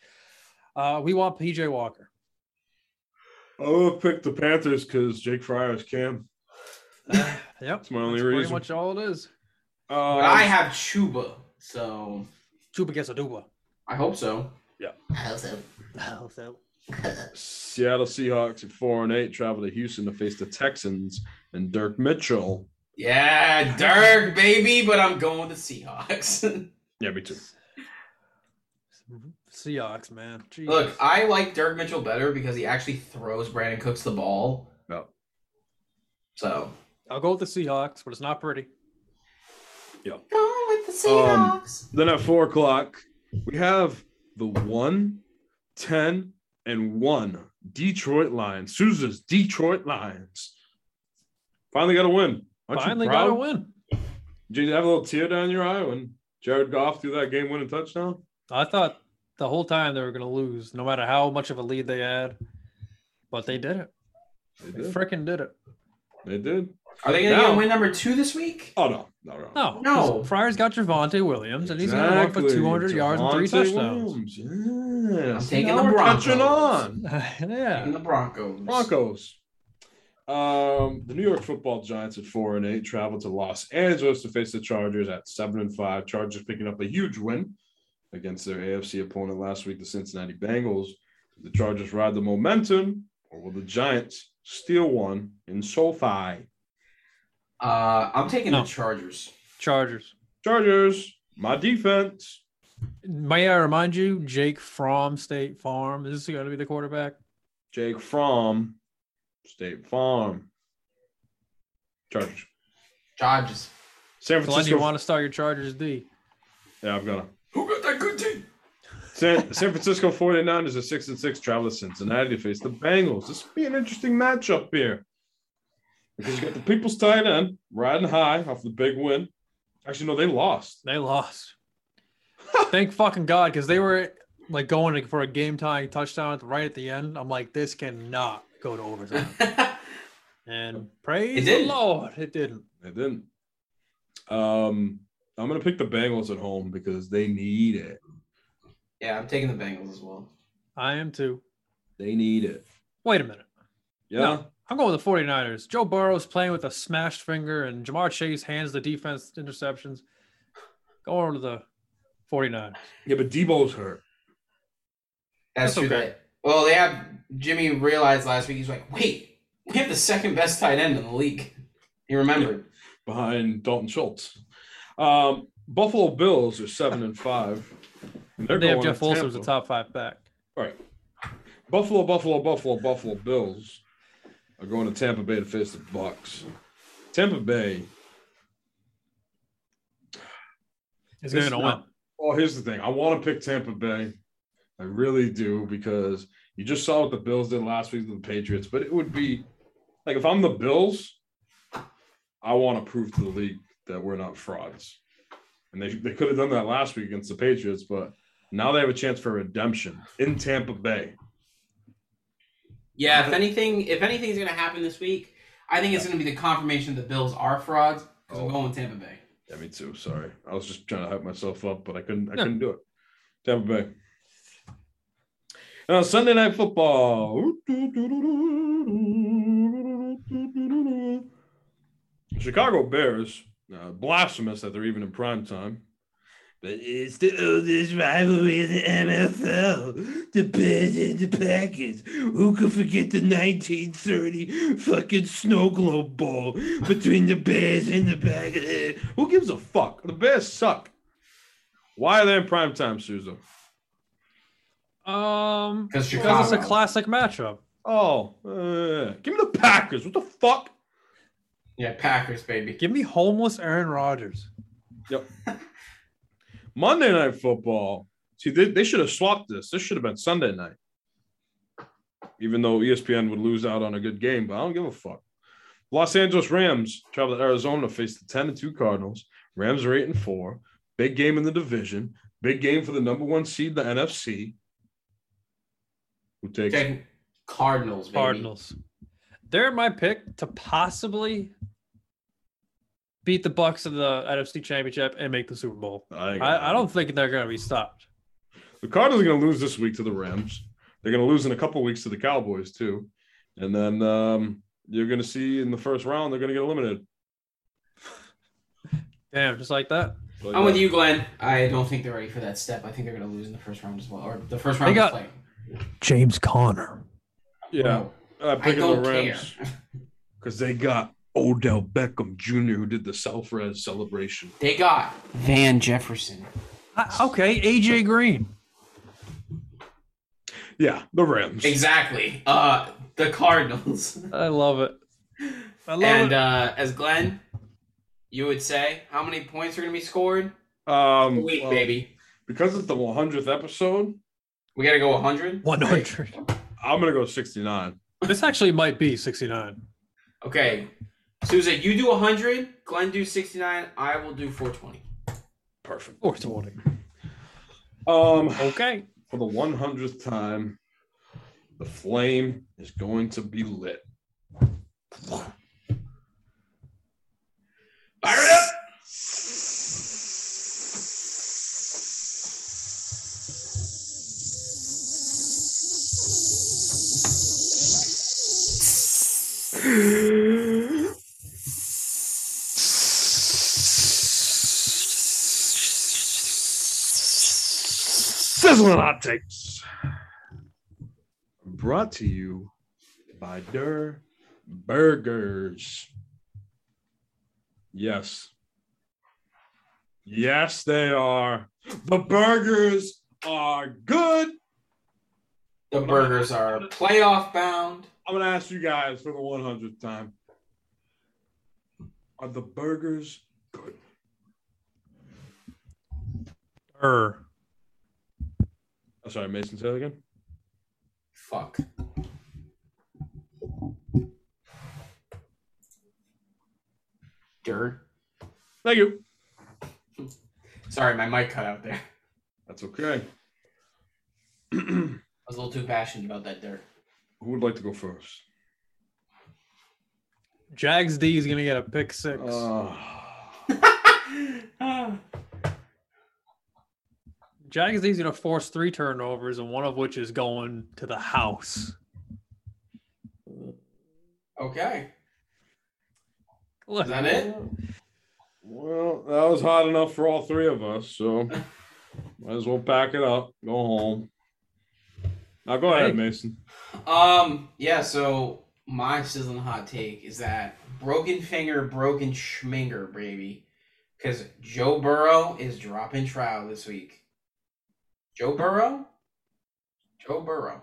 Uh, we want PJ Walker. I'll pick the Panthers because Jake Fryer is Cam. Yep. That's my only That's pretty much all it is. Uh, I have Chuba So Chuba gets a duba. I hope so. Yeah. I hope so. Oh, so. Seattle Seahawks at four and eight travel to Houston to face the Texans and Dirk Mitchell. Yeah, Dirk, baby, but I'm going with the Seahawks. Yeah, me too. Seahawks, man. Jeez. Look, I like Dirk Mitchell better because he actually throws Brandin Cooks the ball. No. So I'll go with the Seahawks, but it's not pretty. Yep. Going with the Um, then at four o'clock, we have the one, 10, and one Detroit Lions. Souza's Detroit Lions. Finally got a win. Aren't Finally got a win. Did you have a little tear down your eye when Jared Goff threw that game winning touchdown? I thought the whole time they were going to lose, no matter how much of a lead they had. But they did it. They They freaking did it. They did. Are they going to Now- get win number two this week? Oh no, no, no. No, No. 'cause Fryer's got Javonte Williams, and he's going to run for 200 yards and three touchdowns. Williams, Yes. I'm taking Now the we're catching Broncos. on. yeah. And the Broncos. Broncos. Um, the New York Football Giants at four and eight travel to Los Angeles to face the Chargers at seven and five. Chargers picking up a huge win against their AFC opponent last week, the Cincinnati Bengals. The Chargers ride the momentum, or will the Giants steal one in SoFi? Uh, I'm taking No. the Chargers. Chargers. Chargers, my defense. May I remind you, Jake from State Farm is going to be the quarterback. Jake from State Farm. Chargers. Chargers. San Glenn, Francisco. you want to start your Chargers D? yeah, I'm gonna. Who got that good team? San, San Francisco 49ers are 6 and 6 travel to Cincinnati to face the Bengals. This will be an interesting matchup here. Because you got the people's tight end riding high off the big win. Actually, no, they lost. They lost. Thank fucking God, because they were like going for a game tying touchdown right at the end. I'm like, this cannot go to overtime. And praise the. Lord, it didn't. They didn't. Um, I'm gonna pick the Bengals at home because they need it. yeah, I'm taking the Bengals as well. I am too. They need it. Wait a minute. Yeah. No, I'm going with the 49ers. Joe Burrow's playing with a smashed finger, and Ja'Marr Chase hands the defense interceptions. Going to the 49ers. Yeah, but Deebo's hurt. That's, That's true. okay. Well, they have Jimmy realized last week. He's like, wait, we have the second best tight end in the league. He remembered. behind Dalton Schultz. Um, Buffalo Bills are seven and five. And they're they have Jeff to Wilson as Tampa. the top five back. All right. Buffalo, Buffalo, Buffalo, Buffalo Bills are going to Tampa Bay to face the Bucs. Tampa Bay. Is going to win. Well, here's the thing. I want to pick Tampa Bay. I really do because you just saw what the Bills did last week with the Patriots. But it would be like if I'm the Bills, I want to prove to the league that we're not frauds. And they, they could have done that last week against the Patriots, but now they have a chance for redemption in Tampa Bay. Yeah, if anything, if anything's going to happen this week, I think it's going to be the confirmation that the Bills are frauds because I'm going with Tampa Bay. Yeah, me too. Sorry. I was just trying to hype myself up, but I couldn't I Yeah. couldn't do it. Tampa Bay. Now Sunday night football. Chicago Bears, uh, blasphemous that they're even in prime time. But it's the oldest rivalry in the NFL. The Bears and the Packers. Who could forget the 1930 fucking snow globe bowl between the Bears and the Packers? Who gives a fuck? The Bears suck. Why are they in prime time, Susan? Um, Because because it's a classic matchup. Oh, uh, give me the Packers. What the fuck? Yeah, Packers, baby. Give me homeless Aaron Rodgers. Yep. Monday night football. See, they, they should have swapped this. This should have been Sunday night. Even though ESPN would lose out on a good game, but I don't give a fuck. Los Angeles Rams travel to Arizona to face the 10 and 2 Cardinals. Rams are 8 and 4. Big game in the division. Big game for the number one seed, the NFC. Who takes Taking Cardinals, baby. Cardinals. They're my pick to possibly beat the Bucs in the NFC Championship and make the Super Bowl. I, I, I don't think they're going to be stopped. The Cardinals are going to lose this week to the Rams. They're going to lose in a couple weeks to the Cowboys too, and then um, you're going to see in the first round they're going to get eliminated. Damn, just like that. But, I'm with you, Glenn. I don't think they're ready for that step. I think they're going to lose in the first round as well, or the first round They got- play. James Conner. Yeah, uh, I picking don't the. Rams because they got Odell Beckham Jr. who did the self-res celebration. They got Van Jefferson. Uh, okay, AJ Green. Yeah, the Rams. Exactly. Uh, the Cardinals. I love it. I love it. and it. uh, as Glenn, you would say, how many points are going to be scored? Um, A week, well, baby. Because it's the 100th episode, We got to go 100. 100. I'm gonna go 69. This actually might be 69. Okay. Susan, you do 100. Glenn do 69. I will do 420. Perfect. 420. Um, Okay. for the 100th time, the flame is going to be lit. Fire it up. Sizzling hot takes. Brought to you by Der Burgers. Yes. Yes, they are. The burgers are good. The burgers are playoff bound. I'm gonna ask you guys for the 100th time. Are the burgers good? Er. Oh, sorry, Mason, say that again. Fuck. Dirt. Thank you. Sorry, my mic cut out there. That's okay. I was a little too passionate about that dirt. Who would like to go first? Jags D is going to get a pick six. Uh, Jags D is going to force three turnovers, and one of which is going to the house. Okay. Is that it? well, that was hot enough for all three of us, so might as well pack it up, go home. Now go ahead, Mason. Um, yeah, so my sizzling hot take is that broken finger, broken schminger, baby. Because Joe Burrow is dropping trial this week. Joe Burrow? Joe Burrow.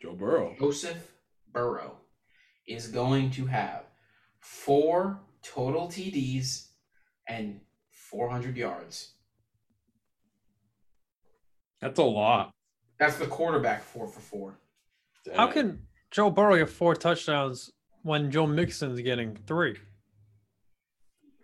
Joe Burrow. Joseph Burrow is going to have four total TDs and 400 yards. That's a lot. That's the quarterback four for four. How can Joe Burrow get four touchdowns when Joe Mixon's getting three?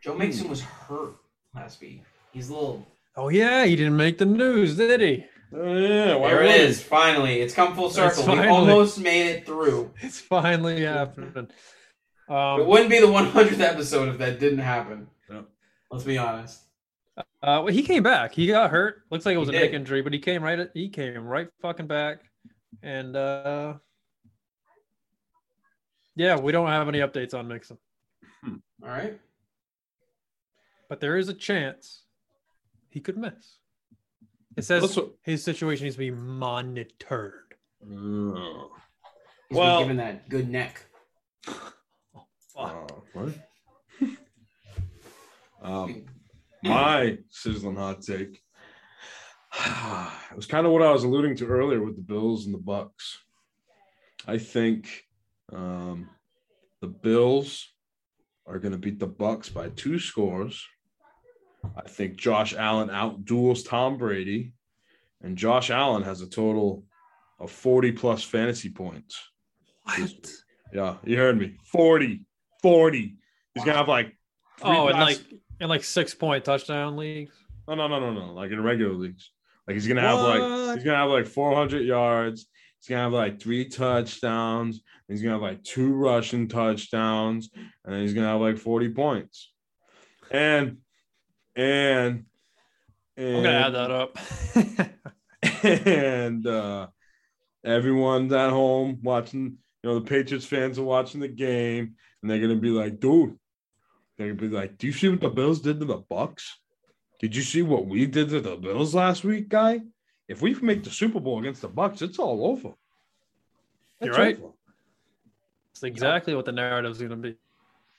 Joe Mixon was hurt last week. He's a little. Oh, yeah, he didn't make the news, did he? Oh, yeah, why There it wouldn't is. Finally, it's come full It's circle. We almost made it through. It's finally happening. It Um, wouldn't be the 100th episode if that didn't happen. Yep. Let's be honest. uh, well, he came back. He got hurt. Looks like it was He a neck injury, but he came right. He came right fucking back, and uh, yeah, we don't have any updates on Mixon, All right. but there is a chance he could miss. It says Also- his situation needs to be monitored. Oh, He's Well- given that good neck. uh, what? um, my sizzling hot take. It was kind of what I was alluding to earlier with the Bills and the Bucs. I think um, the Bills are going to beat the Bucs by two scores. I think Josh Allen outduels Tom Brady, and Josh Allen has a total of 40 plus fantasy points. What? Yeah, you heard me. 40. 40. He's gonna have like three Oh, and pass- like in like six point touchdown leagues. no no no no no like in regular leagues. Like he's gonna have like he's gonna have like 400 yards. He's gonna have like three touchdowns. He's gonna have like two rushing touchdowns, and then he's gonna have like 40 points. And and and I'm gonna add that up. and uh, everyone's at home watching. You know, the Patriots fans are watching the game, and they're gonna be like, "Dude, they're gonna be like, "Do you see what the Bills did to the Bucs? Did you see what we did to the Bills last week, guy? If we make the Super Bowl against the Bucs, it's all over." You're right. over. It's exactly what the narrative's going to be.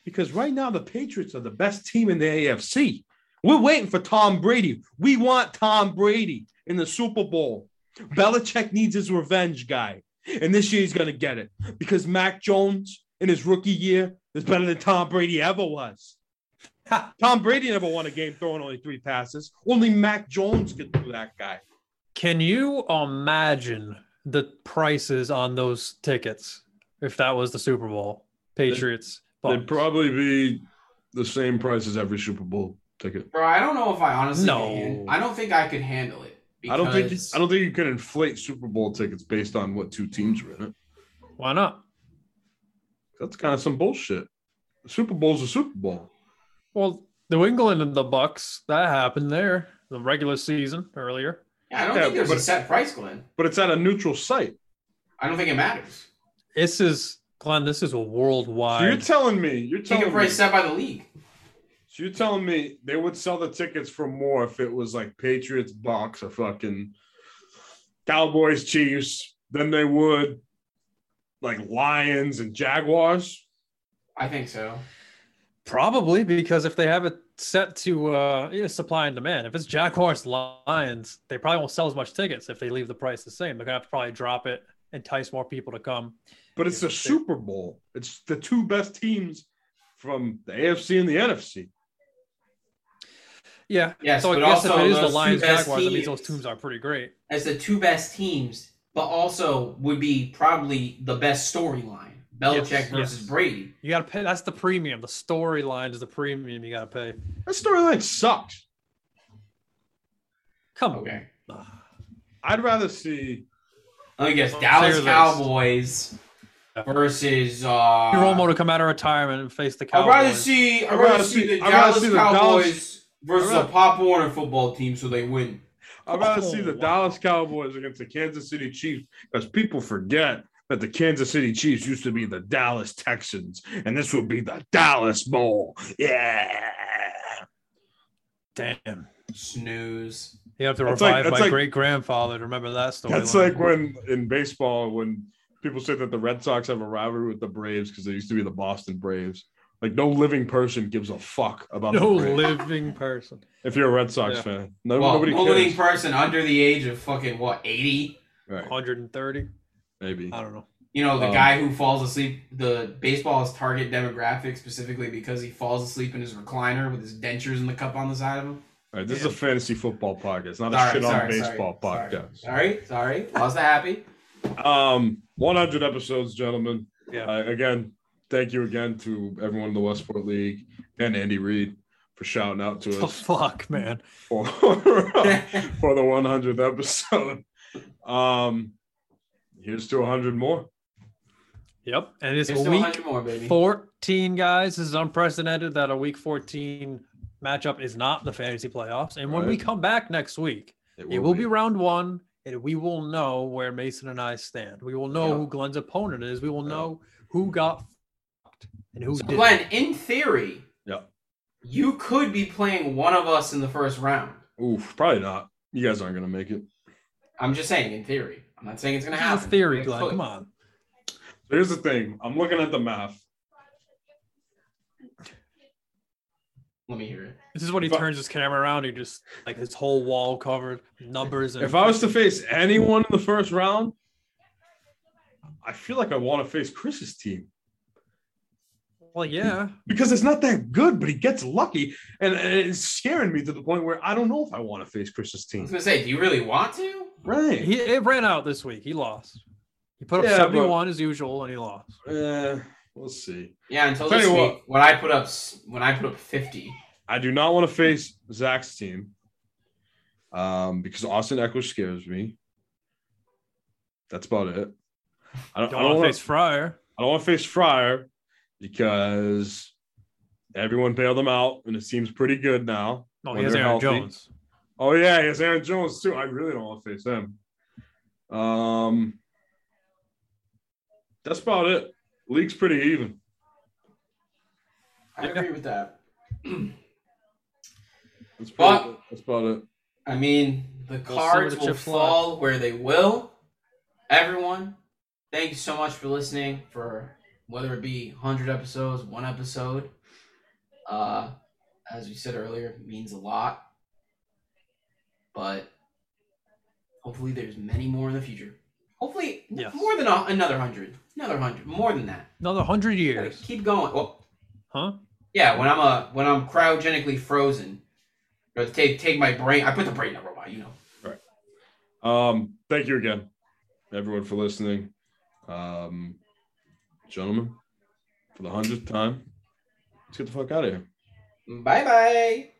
Because right now the Patriots are the best team in the AFC. We're waiting for Tom Brady. We want Tom Brady in the Super Bowl. Belichick needs his revenge, guy. And this year he's going to get it because Mac Jones in his rookie year is better than Tom Brady ever was. Tom Brady never won a game throwing only three passes. Only Mac Jones could do that, guy. Can you imagine the prices on those tickets if that was the Super Bowl? Patriots. They'd Bucs. probably be the same price as every Super Bowl ticket. Bro, I don't know if I honestly No. can. I don't think I could handle it. I don't think I don't think you can inflate Super Bowl tickets based on what two teams are in it. Why not? That's kind of some bullshit. The Super Bowl's a Super Bowl. Well, New England and the Bucs, that happened there. The regular season earlier. Yeah, I don't Yeah, think there's but- a set price, Glenn. But it's at a neutral site. I don't think it matters. This is Glenn, this is a So you're telling me, you're Ticket telling me, price set by the league. So you're telling me they would sell the tickets for more if it was like Patriots, Bucs, or fucking Cowboys, Chiefs than they would like Lions and Jaguars. I think so. Probably because if they have it set to uh, you know, supply and demand, if it's Jaguars Lions, they probably won't sell as much tickets if they leave the price the same. They're gonna have to probably drop it, entice more people to come. But it's a Super Bowl. It's the two best teams from the AFC and the NFC. Yeah. Yes, so I but guess if it is the Lions best Jaguars, that means those teams- teams are pretty great. As the two best teams, but also would be probably the best storyline. Belichick Yes, versus yes. Brady. You gotta pay. That's the premium. The storyline is the premium you gotta pay. That storyline sucks. Come Okay. on. I'd rather see Let me guess. Let's Dallas hear this. Cowboys versus uh Romo to come out of retirement and face the Cowboys. I'd Cowboys. rather see I'd I'd rather rather see see- the I'd rather Dallas see the Cowboys Dallas- versus I'd a Pop Warner football team so they win. I'd rather oh, see the wow. Dallas Cowboys against the Kansas City Chiefs because people forget that the Kansas City Chiefs used to be the Dallas Texans, and this would be the Dallas Bowl. Yeah. Damn. Snooze. You have to That's like- revive that's my like- great grandfather to remember that story. That's like when in baseball, when people say that the Red Sox have a rivalry with the Braves because they used to be the Boston Braves. Like no living person gives a fuck about no the living person. if you're a Red Sox Yeah. fan. No, well, nobody no living person under the age of fucking what, eighty? Right, 130. maybe. I don't know. You know, the Um, guy who falls asleep, the baseball is target demographic specifically because he falls asleep in his recliner with his dentures in the cup on the side of him. All right, this is a fantasy football podcast, not a Sorry, shit on baseball sorry, podcast. Sorry, sorry. Lost the happy. Um, 100 episodes, gentlemen. Yeah. Uh, again, thank you again to everyone in the Westport League and Andy Reid for shouting out to Oh, us fuck, man. for, for the 100th episode. Um, here's to 100 more. Yep. And it's Here's week more, baby. 14, guys. This is unprecedented that a week 14 matchup is not the fantasy playoffs. And when we come back next week, it will be round one, and we will know where Mason and I stand. We will know Yeah. who Glenn's opponent is. We will know who got fucked and who So, did. Glenn, in theory, Yeah. you could be playing one of us in the first round. Oof, probably not. You guys aren't going to make it. I'm just saying, in theory. I'm not saying it's going to This is happen. theory, Glenn. could. Come on. So here's the thing I'm looking at the math. Let me hear it. This is when he If I- turns his camera around. He just like his whole wall covered numbers. And If I was to face anyone in the first round, I feel like I want to face Chris's team. Well, yeah, because it's not that good, but he gets lucky, and, and it's scaring me to the point where I don't know if I want to face Chris's team. I was going to say, do you really want to? Right? he it ran out this week. He lost. He put up Yeah, but- 71 as usual, and he lost. Eh, we'll see. Yeah, until Tell this week what. when I put up when I put up 50. I do not want to face Zach's team, um, because Austin Ekeler scares me. That's about it. I don't, Don't I don't want to face Fryer. I don't want to face Fryer because everyone bailed him out, and it seems pretty good now. No, when he has Aaron healthy. Jones. Oh yeah, he has Aaron Jones too. I really don't want to face him. Um, that's about it. League's pretty even. I Yeah. agree with that. That's But- about it. That's about it. I mean, the cards where the will chips lie. fall where they will. Everyone, thank you so much for listening for whether it be 100 episodes, one episode. Uh, as we said earlier, means a lot. But hopefully, there's many more in the future. Hopefully, Yes. more than a, another 100. Another 100. More than that. Another hundred Like, years, keep going. Well, huh? yeah, when I'm a when I'm cryogenically frozen, or take take my brain. I put the brain in a robot. You know. Um, thank you again, everyone, for listening. Um, gentlemen, for the hundredth time, let's get the fuck out of here. Bye bye.